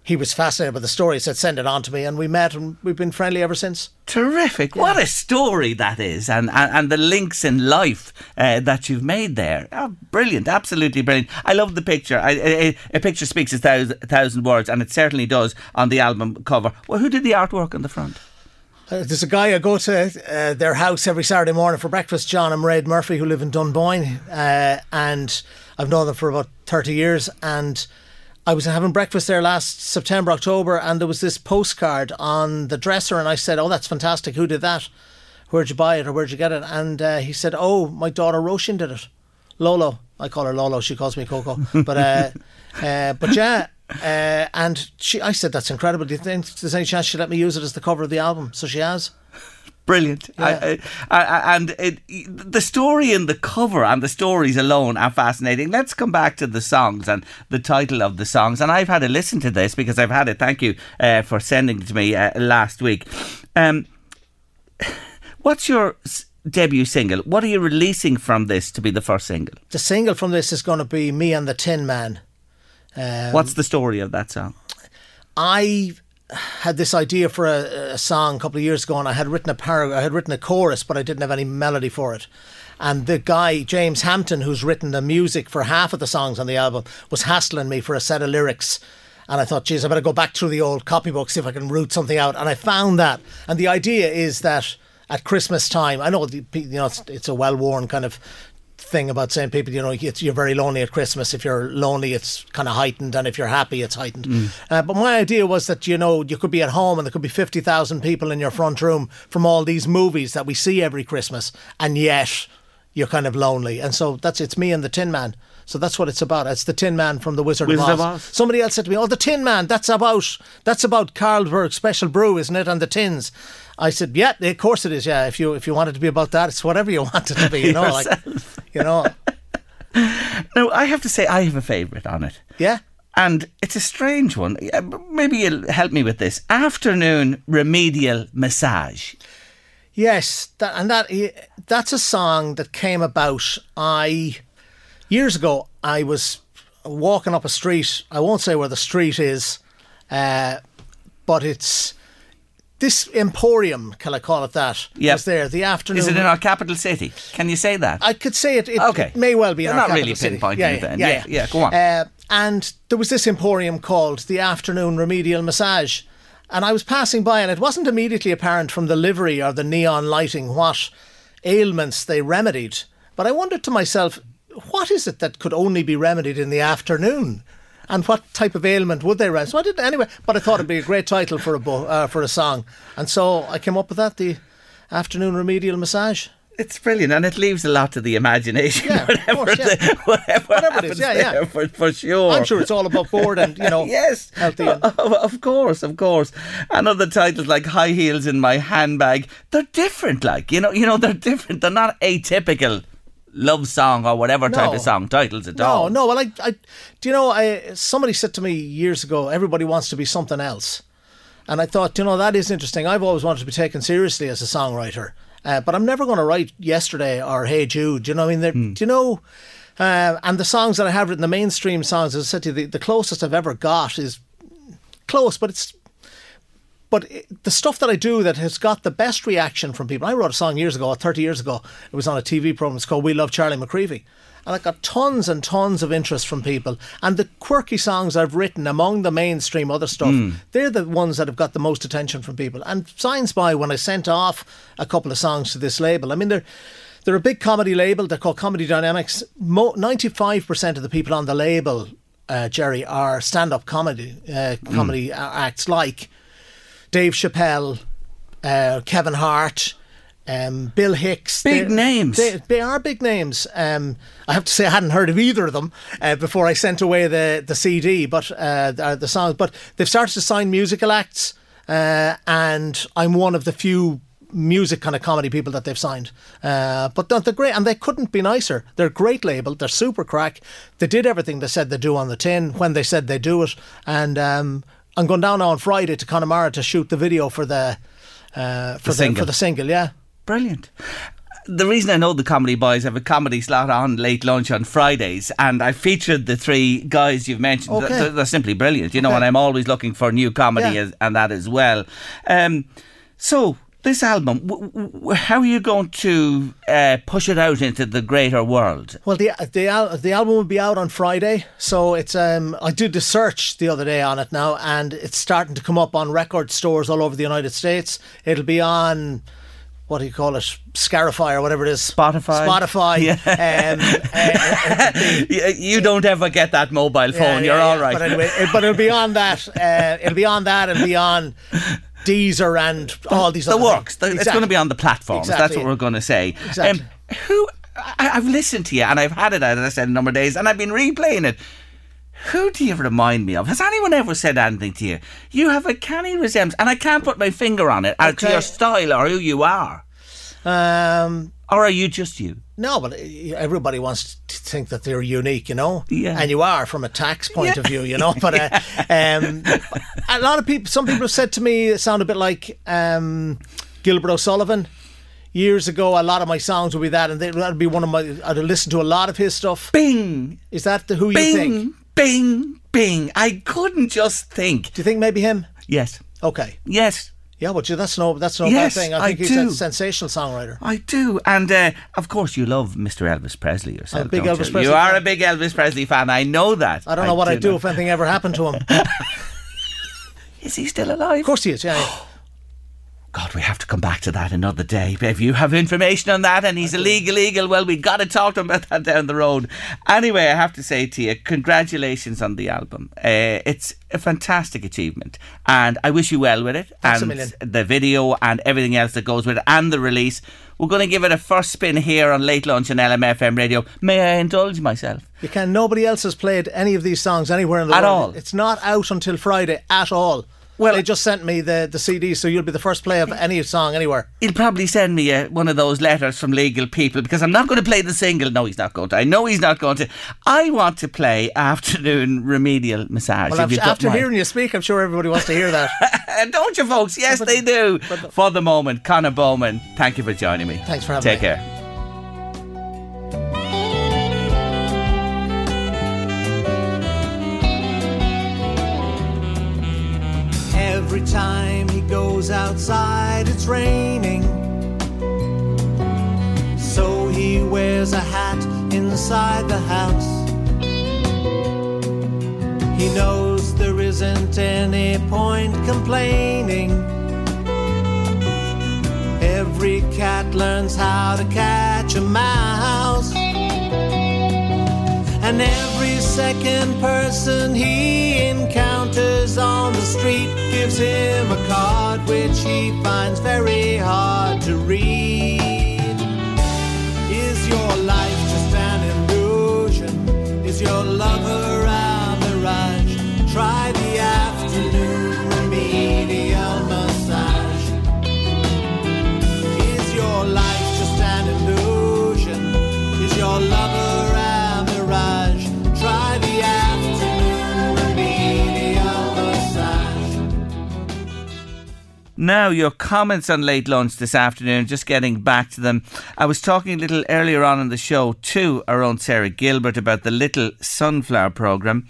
he was fascinated by the story, He said, send it on to me. And we met and we've been friendly ever since. Terrific! What a story that is, and and, and the links in life uh, that you've made there. Oh, brilliant! Absolutely brilliant. I love the picture. I, a, a picture speaks a thousand, a thousand words, and it certainly does on the album cover. Well, who did the artwork on the front? Uh, there's a guy I go to uh, their house every Saturday morning for breakfast, John and Mairead Murphy, who live in Dunboyne. Uh, and I've known them for about 30 years. And I was having breakfast there last September, October, and there was this postcard on the dresser, and I said, "Oh, that's fantastic! Who did that? Where'd you buy it, or where'd you get it?" And uh, he said, "Oh, my daughter Roshan did it. Lolo, I call her Lolo. She calls me Coco, but uh, (laughs) uh, but yeah." (laughs) Uh, and she, I said, "That's incredible. Do you think there's any chance she let me use it as the cover of the album?" So she has. Brilliant. I, I, I, and it, the story and the cover and the stories alone are fascinating. Let's come back to the songs and the title of the songs. And I've had a listen to this because I've had it. Thank you uh, for sending it to me uh, last week. Um, what's your s- debut single? What are you releasing from this to be the first single? The single from this is going to be "Me and the Tin Man." Um, What's the story of that song? I had this idea for a, a song a couple of years ago, and I had written a paragraph, I had written a chorus, but I didn't have any melody for it. And the guy James Hampton, who's written the music for half of the songs on the album, was hassling me for a set of lyrics. And I thought, geez, I better go back through the old copybook see if I can root something out. And I found that. And the idea is that at Christmas time, I know the, you know it's, it's a well-worn kind of thing about saying people, you know, it's, you're very lonely at Christmas. If you're lonely, it's kind of heightened, and if you're happy, it's heightened. Uh, but my idea was that you know you could be at home and there could be fifty thousand people in your front room from all these movies that we see every Christmas, and yet you're kind of lonely. And so that's it's me and the Tin Man. So that's what it's about. It's the Tin Man from the Wizard, Wizard of of Oz. Oz. Somebody else said to me, "Oh, the Tin Man. That's about that's about Carlsberg Special Brew, isn't it? And the tins." I said, "Yeah, of course it is. Yeah, if you if you want it to be about that, it's whatever you (laughs) want it to be. You (laughs) know, like you know, (laughs) Now, I have to say, I have a favourite on it. yeah." And it's a strange one. Maybe you'll help me with this. Afternoon remedial massage. Yes, that, and that that's a song that came about. I years ago. I was walking up a street. I won't say where the street is, uh, but it's this emporium. Can I call it that? Yep. was there the afternoon. Is it in our capital city? Can you say that? I could say it. It, Okay. may well be. our not really pinpointing yeah, it yeah, then. Yeah, Yeah, yeah, go on. Uh, and there was this emporium called the Afternoon Remedial Massage, and I was passing by, and it wasn't immediately apparent from the livery or the neon lighting what ailments they remedied. But I wondered to myself, what is it that could only be remedied in the afternoon? And what type of ailment would they remedy? So I didn't anyway. But I thought it'd be a great title for a bo- uh, for a song, and so I came up with that: the Afternoon Remedial Massage. It's brilliant, and it leaves a lot to the imagination. Yeah, of whatever, course, yeah. the, (laughs) whatever, Whatever happens is, yeah, yeah. For, for sure. I'm sure it's all about board and you know (laughs) yes, healthy. And, of, of course, of course. And other titles like "High Heels in My Handbag," they're different. Like you know, you know, they're different. They're not atypical love song or whatever type of song titles at no, all. no. Well, I, I, do you know? I somebody said to me years ago, everybody wants to be something else, and I thought, you know, that is interesting. I've always wanted to be taken seriously as a songwriter, uh, but I'm never going to write yesterday or Hey Jude. Do you know? I mean, They're- do you know? Uh, and the songs that I have written, the mainstream songs, as I said to you, the, the closest I've ever got is close, but it's but the stuff that I do that has got the best reaction from people. I wrote a song years ago, 30 years ago. It was on a TV program. It's called We Love Charlie McCreevy. And I got tons and tons of interest from people. And the quirky songs I've written among the mainstream other stuff, they're the ones that have got the most attention from people. And Science By, when I sent off a couple of songs to this label, I mean, they're. They're a big comedy label. They're called Comedy Dynamics. Mo- 95% of the people on the label, uh, Jerry, are stand-up comedy uh, comedy a- acts like Dave Chappelle, uh, Kevin Hart, um, Bill Hicks. Big They- names. They, they are big names. Um, I have to say I hadn't heard of either of them uh, before I sent away the the CD, but uh, the, the songs. But they've started to sign musical acts, uh, and I'm one of the few music kind of comedy people that they've signed. Uh, but they're, they're great, and they couldn't be nicer. They're a great label. They're super crack. They did everything they said they do on the tin when they said they do it, and um, I'm going down on Friday to Connemara to shoot the video for the uh, for the, single. for the single. Yeah. Brilliant. The reason I know the Comedy Boys have a comedy slot on late lunch on Fridays, and I featured the three guys you've mentioned. Okay. They're, they're simply brilliant, you know, Okay. and I'm always looking for new comedy Yeah. as, and that as well. Um, so, this album, w- w- how are you going to uh, push it out into the greater world? Well, the the al- the album will be out on Friday, so it's um I did the search the other day on it now, and it's starting to come up on record stores all over the United States. It'll be on what do you call it? Scarify or whatever it is. Spotify. Spotify. Yeah. Um, uh, uh, (laughs) You, you don't ever get that mobile phone. yeah, You're yeah, all yeah. But anyway, it, but it'll be on that. Uh, it'll be on that. It'll be on (laughs) Deezer and all these. the other works. things. The- It's going to be on the platforms. That's what we're going to say. Um, Exactly. who I, I've listened to you and I've had it, as I said, a number of days, and I've been replaying it. Who do you remind me of? Has anyone ever said anything to you? You have a canny resemblance, and I can't put my finger on it as to your style or who you are. Um, Or are you just you? No, but everybody wants to think that they're unique, you know. Yeah. And you are from a tax point of view, you know. But uh, (laughs) um, a lot of people, some people have said to me, it sound a bit like um, Gilbert O'Sullivan. Years ago, a lot of my songs would be that, and they- that'd be one of my. I'd listen to a lot of his stuff. Bing, Is that the, who you bing, think? bing, bing. I couldn't just think. Do you think maybe him? Yes, Okay. yes. Yeah, but you- that's no that's no Yes, bad thing. I I think he's do. a sensational songwriter. I do, and uh, of course you love Mr. Elvis Presley yourself. Big Elvis you? Presley You are a big Elvis Presley fan. I know that. I don't know what I'd do know. if anything ever happened to him. (laughs) Is he still alive? Of course he is. Yeah. (gasps) (gasps) (gasps) God, we have to come back to that another day. If you have information on that and he's illegal, legal, well, we got to talk to him about that down the road. Anyway, I have to say to you, congratulations on the album. Uh, it's a fantastic achievement, and I wish you well with it. Thanks and the video and everything else that goes with it, and the release. We're going to give it a first spin here on Late Lunch on LMFM Radio. May I indulge myself? You can. Nobody else has played any of these songs anywhere in the At world. all? It's not out until Friday at all. Well- they just sent me the the CD, so you'll be the first play of any song anywhere. He'll probably send me uh, one of those letters from legal people because I'm not going to play the single. No, he's not going to. I know he's not going to. I want to play Afternoon Remedial Massage. Well, after, after hearing you speak, I'm sure everybody wants to hear that. (laughs) Don't you, folks? Yes, they do. For the moment, Conor Bowman, thank you for joining me. Thanks for having Take me. Take care. Every time he goes outside, it's raining. So he wears a hat inside the house. He knows there isn't any point complaining. Every cat learns how to catch a mouse. Second person he encounters on the street gives him a card which he finds very hard to read. Is your life just an illusion? Is your lover Now, your comments on late lunch this afternoon, just getting back to them. I was talking a little earlier on in the show to our own Sarah Gilbert about the Little Sunflower programme.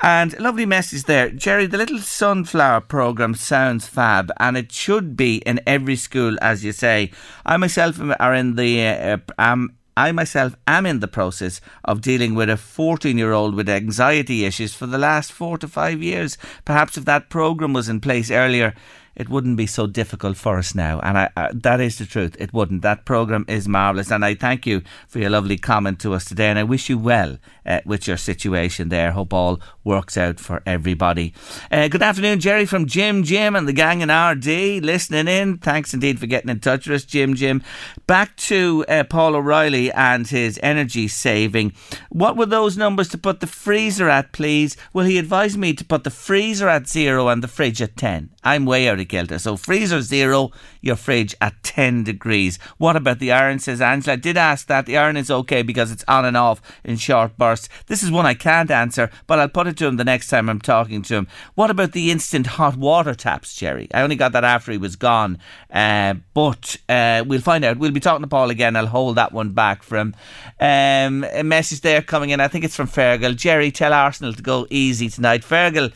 And lovely message there. Jerry, the Little Sunflower programme sounds fab and it should be in every school, as you say. I myself am- are in the. Uh, am I myself am in the process of dealing with a 14 year old with anxiety issues for the last four to five years. Perhaps if that program was in place earlier, it wouldn't be so difficult for us now. And I, I, that is the truth. It wouldn't. That program is marvellous. And I thank you for your lovely comment to us today. And I wish you well uh, with your situation there. Hope all works out for everybody. Uh, good afternoon, Jerry from Jim Jim and the gang in Ardee listening in. Thanks indeed for getting in touch with us, Jim Jim. Back to uh, Paul O'Reilly and his energy saving. What were those numbers to put the freezer at, please? Will he advise me to put the freezer at zero and the fridge at 10. I'm way out of kilter. So freezer zero, your fridge at 10 degrees. What about the iron, says Angela. I did ask that. The iron is okay because it's on and off in short bursts. This is one I can't answer, but I'll put it to him the next time I'm talking to him. What about the instant hot water taps, Jerry? I only got that after he was gone. Uh, but uh, we'll find out. We'll be talking to Paul again. I'll hold that one back from um, a message there coming in. I think it's from Fergal. Jerry, tell Arsenal to go easy tonight. Fergal,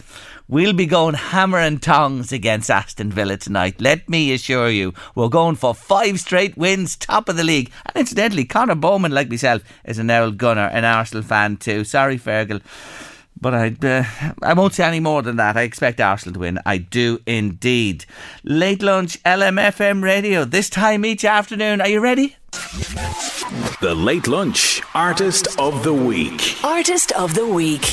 We'll be going hammer and tongs against Aston Villa tonight. Let me assure you, we're going for five straight wins, top of the league. And incidentally, Conor Bowman, like myself, is an old gunner, an Arsenal fan too. Sorry, Fergal. But I, uh, I won't say any more than that. I expect Arsenal to win. I do indeed. Late lunch, LMFM radio, this time each afternoon. Are you ready? The Late Lunch Artist of the Week. Artist of the Week.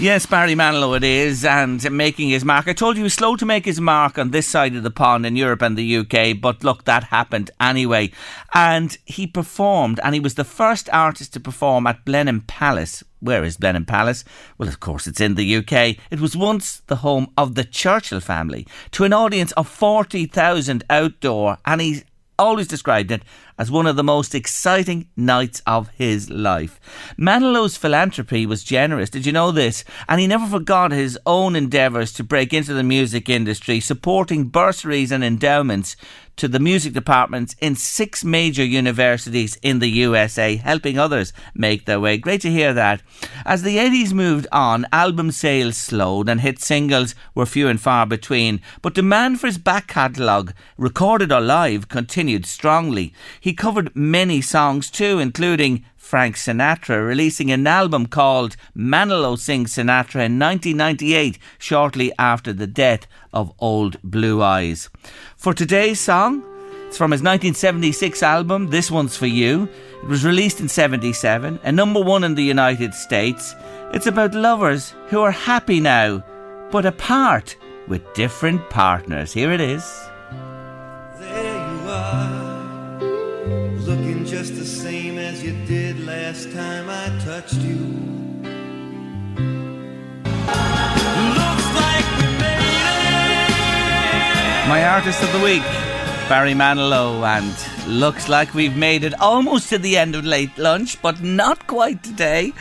Yes, Barry Manilow it is, and making his mark. I told you he was slow to make his mark on this side of the pond in Europe and the UK, but look, that happened anyway. And he performed, and he was the first artist to perform at Blenheim Palace. Where is Blenheim Palace? Well, of course, it's in the UK. It was once the home of the Churchill family to an audience of 40,000 outdoor, and he always described it as one of the most exciting nights of his life. Manilow's philanthropy was generous, did you know this? And he never forgot his own endeavours to break into the music industry, supporting bursaries and endowments to the music departments in six major universities in the USA, helping others make their way. Great to hear that. As the 80s moved on, album sales slowed and hit singles were few and far between, but demand for his back catalogue, recorded or live, continued strongly. He covered many songs too, including Frank Sinatra, releasing an album called Manilow Sings Sinatra in 1998, shortly after the death of Old Blue Eyes. For today's song, it's from his 1976 album, This One's For You. It was released in 77, and number one in the United States. It's about lovers who are happy now, but apart with different partners. Here it is. Just the same as you did last time I touched you. My artist of the week, Barry Manilow, and looks like we've made it almost to the end of late lunch, but not quite today.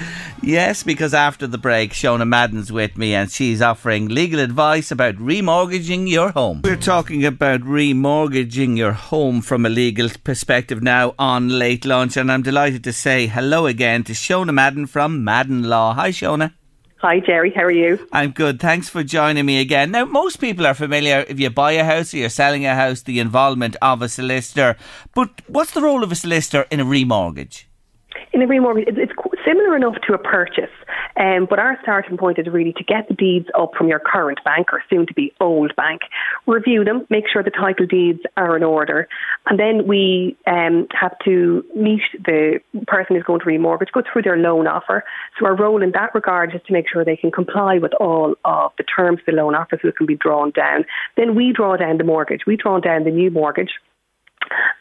Yes, because after the break, Shona Madden's with me and she's offering legal advice about remortgaging your home. We're talking about remortgaging your home from a legal perspective now on late lunch, and I'm delighted to say hello again to Shona Madden from Madden Law. Hi, Shona. Hi, Jerry. How are you? I'm good. Thanks for joining me again. Now, most people are familiar if you buy a house or you're selling a house, the involvement of a solicitor. But what's the role of a solicitor in a remortgage? In a remortgage, it's, similar enough to a purchase, um, but our starting point is really to get the deeds up from your current bank or soon to be old bank, review them, make sure the title deeds are in order, and then we um, have to meet the person who's going to remortgage, go through their loan offer. So our role in that regard is to make sure they can comply with all of the terms of the loan offer so it can be drawn down. Then we draw down the mortgage. We draw down the new mortgage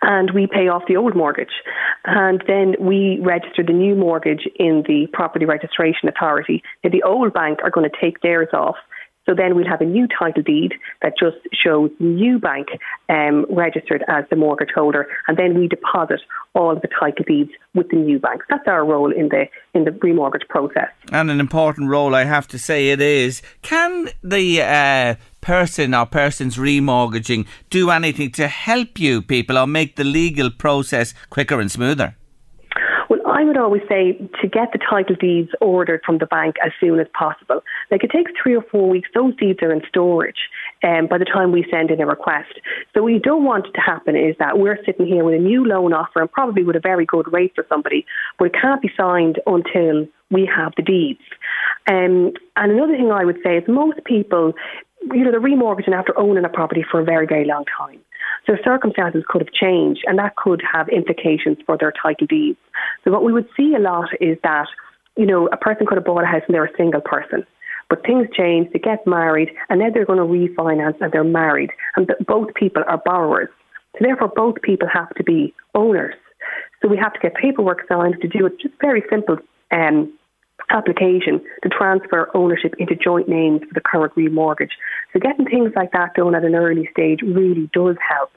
and we pay off the old mortgage. And then we register the new mortgage in the Property Registration Authority. Now, the old bank are going to take theirs off. So then we'll have a new title deed that just shows new bank um, registered as the mortgage holder, and then we deposit all the title deeds with the new bank. That's our role in the in the remortgage process. And an important role, I have to say, it is. Can the uh, person or persons remortgaging do anything to help you people or make the legal process quicker and smoother? I would always say to get the title deeds ordered from the bank as soon as possible. Like it takes three or four weeks, those deeds are in storage um, by the time we send in a request. So what you don't want to happen is that we're sitting here with a new loan offer and probably with a very good rate for somebody, but it can't be signed until we have the deeds. Um, and another thing I would say is most people, you know, they're remortgaging after owning a property for a very, very long time. So circumstances could have changed and that could have implications for their title deeds. So what we would see a lot is that, you know, a person could have bought a house and they're a single person. But things change, they get married, and then they're going to refinance and they're married. And th- both people are borrowers. So therefore, both people have to be owners. So we have to get paperwork signed to do it, just very simple um, application to transfer ownership into joint names for the current remortgage. So getting things like that done at an early stage really does help.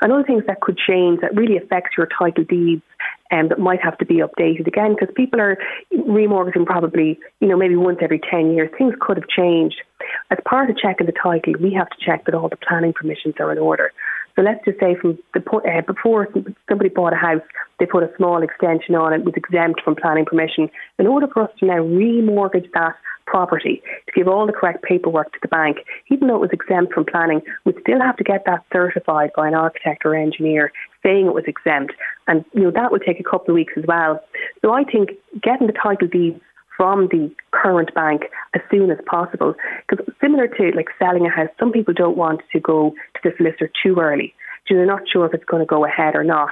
And other things that could change that really affects your title deeds and that might have to be updated again because people are remortgaging probably, you know, maybe once every 10 years. Things could have changed. As part of checking the title, we have to check that all the planning permissions are in order. So let's just say from the uh, before somebody bought a house, they put a small extension on it, was exempt from planning permission. In order for us to now remortgage that property to give all the correct paperwork to the bank, even though it was exempt from planning, we'd still have to get that certified by an architect or engineer saying it was exempt. And you know that would take a couple of weeks as well. So I think getting the title deed from the current bank as soon as possible. Because similar to like selling a house, some people don't want to go to the solicitor too early. So they're not sure if it's going to go ahead or not.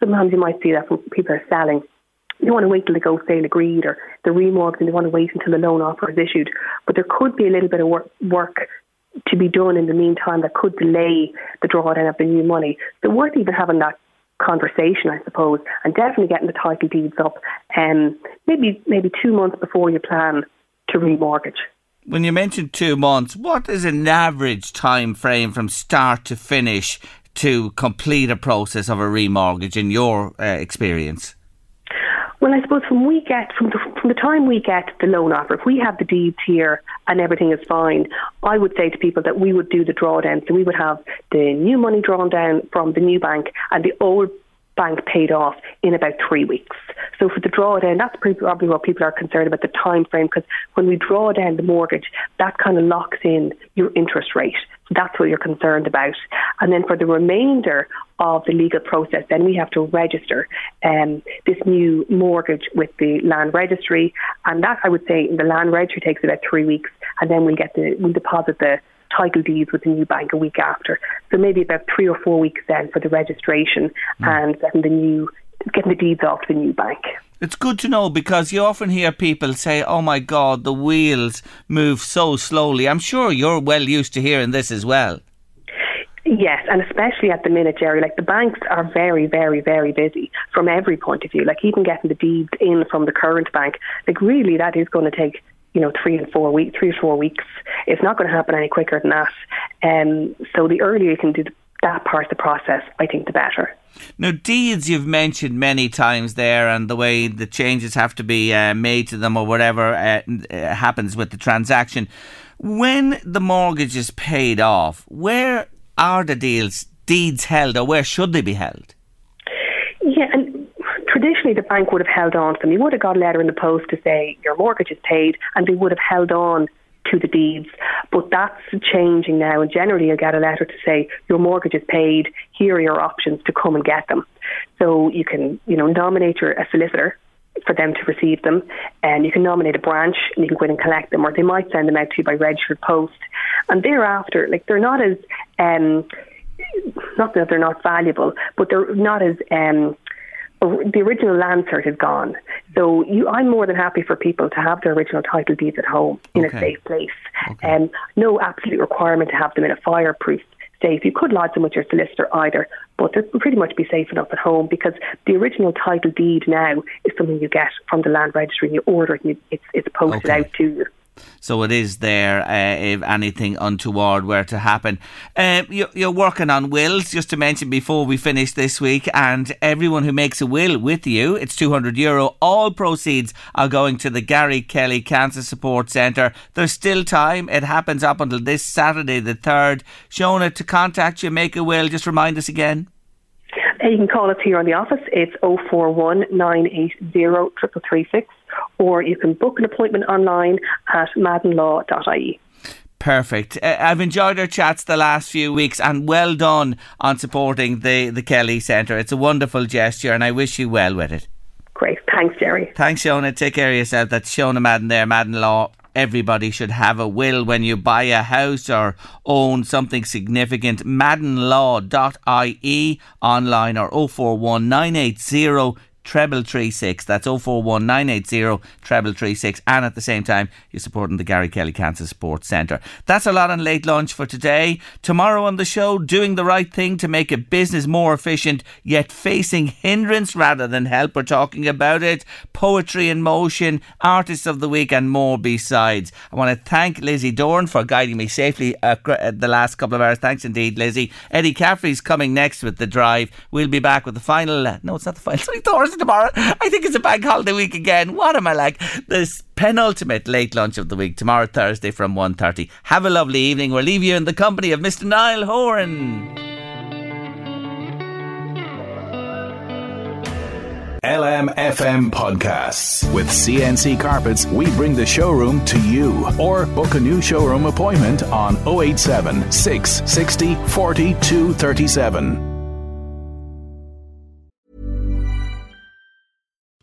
Sometimes you might see that when people are selling. They want to wait till the go sale agreed or the remortgage and they want to wait until the loan offer is issued. But there could be a little bit of work, work to be done in the meantime that could delay the drawdown of the new money. So worth even having that conversation, I suppose, and definitely getting the title deeds up, um, maybe maybe two months before you plan to remortgage. When you mentioned two months, what is an average time frame from start to finish to complete a process of a remortgage in your uh, experience? Well, I suppose from we get from the, from the time we get the loan offer, if we have the deeds here and everything is fine, I would say to people that we would do the drawdown. So we would have the new money drawn down from the new bank and the old bank paid off in about three weeks. So for the drawdown, that's probably what people are concerned about the time frame because when we draw down the mortgage, that kind of locks in your interest rate. So that's what you're concerned about. And then for the remainder of the legal process, then we have to register um, this new mortgage with the land registry, and that I would say in the land registry takes about three weeks, and then we get the we deposit the title deeds with the new bank a week after. So maybe about three or four weeks then for the registration mm. and getting the new getting the deeds off to the new bank. It's good to know because you often hear people say, "Oh my God, the wheels move so slowly." I'm sure you're well used to hearing this as well. Yes, and especially at the minute, Jerry, like the banks are very, very, very busy from every point of view. Like even getting the deeds in from the current bank, like really that is going to take you know three and four weeks, three or four weeks. It's not going to happen any quicker than that. Um, so the earlier you can do that part of the process, I think the better. Now, deeds you've mentioned many times there, and the way the changes have to be uh, made to them or whatever uh, uh happens with the transaction. When the mortgage is paid off, where are the deals deeds held, or where should they be held? The bank would have held on to them. You would have got a letter in the post to say your mortgage is paid, and they would have held on to the deeds. But that's changing now, and generally you get a letter to say your mortgage is paid. Here are your options to come and get them. So you can, you know, nominate your a solicitor for them to receive them. And you can nominate a branch and you can go in and collect them, or they might send them out to you by registered post. And thereafter, like they're not as um, not that they're not valuable, but they're not as um, the original land cert is gone. So you, I'm more than happy for people to have their original title deeds at home in okay. a safe place. Okay. Um, no absolute requirement to have them in a fireproof safe. You could lodge them with your solicitor either, but they'll pretty much be safe enough at home because the original title deed now is something you get from the land registry and you order it and you, it's, it's posted okay. out to you. So it is there uh, if anything untoward were to happen. Uh, you're, you're, working on wills, just to mention before we finish this week, and everyone who makes a will with you, it's 200 euro. All proceeds are going to the Gary Kelly Cancer Support Centre. There's still time. It happens up until this Saturday, the 3rd. Shona, to contact you, make a will, just remind us again. You can call us here on the office. It's 041 980 or you can book an appointment online at maddenlaw.ie. Perfect. Uh, I've enjoyed our chats the last few weeks and well done on supporting the, the Kelly Centre. It's a wonderful gesture and I wish you well with it. Great. Thanks, Jerry. Thanks, Shona. Take care of yourself. That's Shona Madden there, Madden Law. Everybody should have a will when you buy a house or own something significant. Maddenlaw.ie online or 041 980 treble three six. That's 041 980 treble three six. And at the same time, you're supporting the Gary Kelly Cancer Sports Centre. That's a lot on late lunch for today. Tomorrow on the show, doing the right thing to make a business more efficient, yet facing hindrance rather than help. We're talking about it. Poetry in motion, artists of the week, and more besides. I want to thank Lizzie Dorn for guiding me safely uh, the last couple of hours. Thanks indeed, Lizzie. Eddie Caffrey's coming next with the drive. We'll be back with the final. Uh, no, it's not the final. (laughs) It's only tomorrow. I think it's a bank holiday week again. What am I like? This penultimate late lunch of the week tomorrow Thursday from 1.30. Have a lovely evening. We'll leave you in the company of Mr. Niall Horan. LMFM podcasts. With CNC Carpets, we bring the showroom to you. Or book a new showroom appointment on 087 660 4237.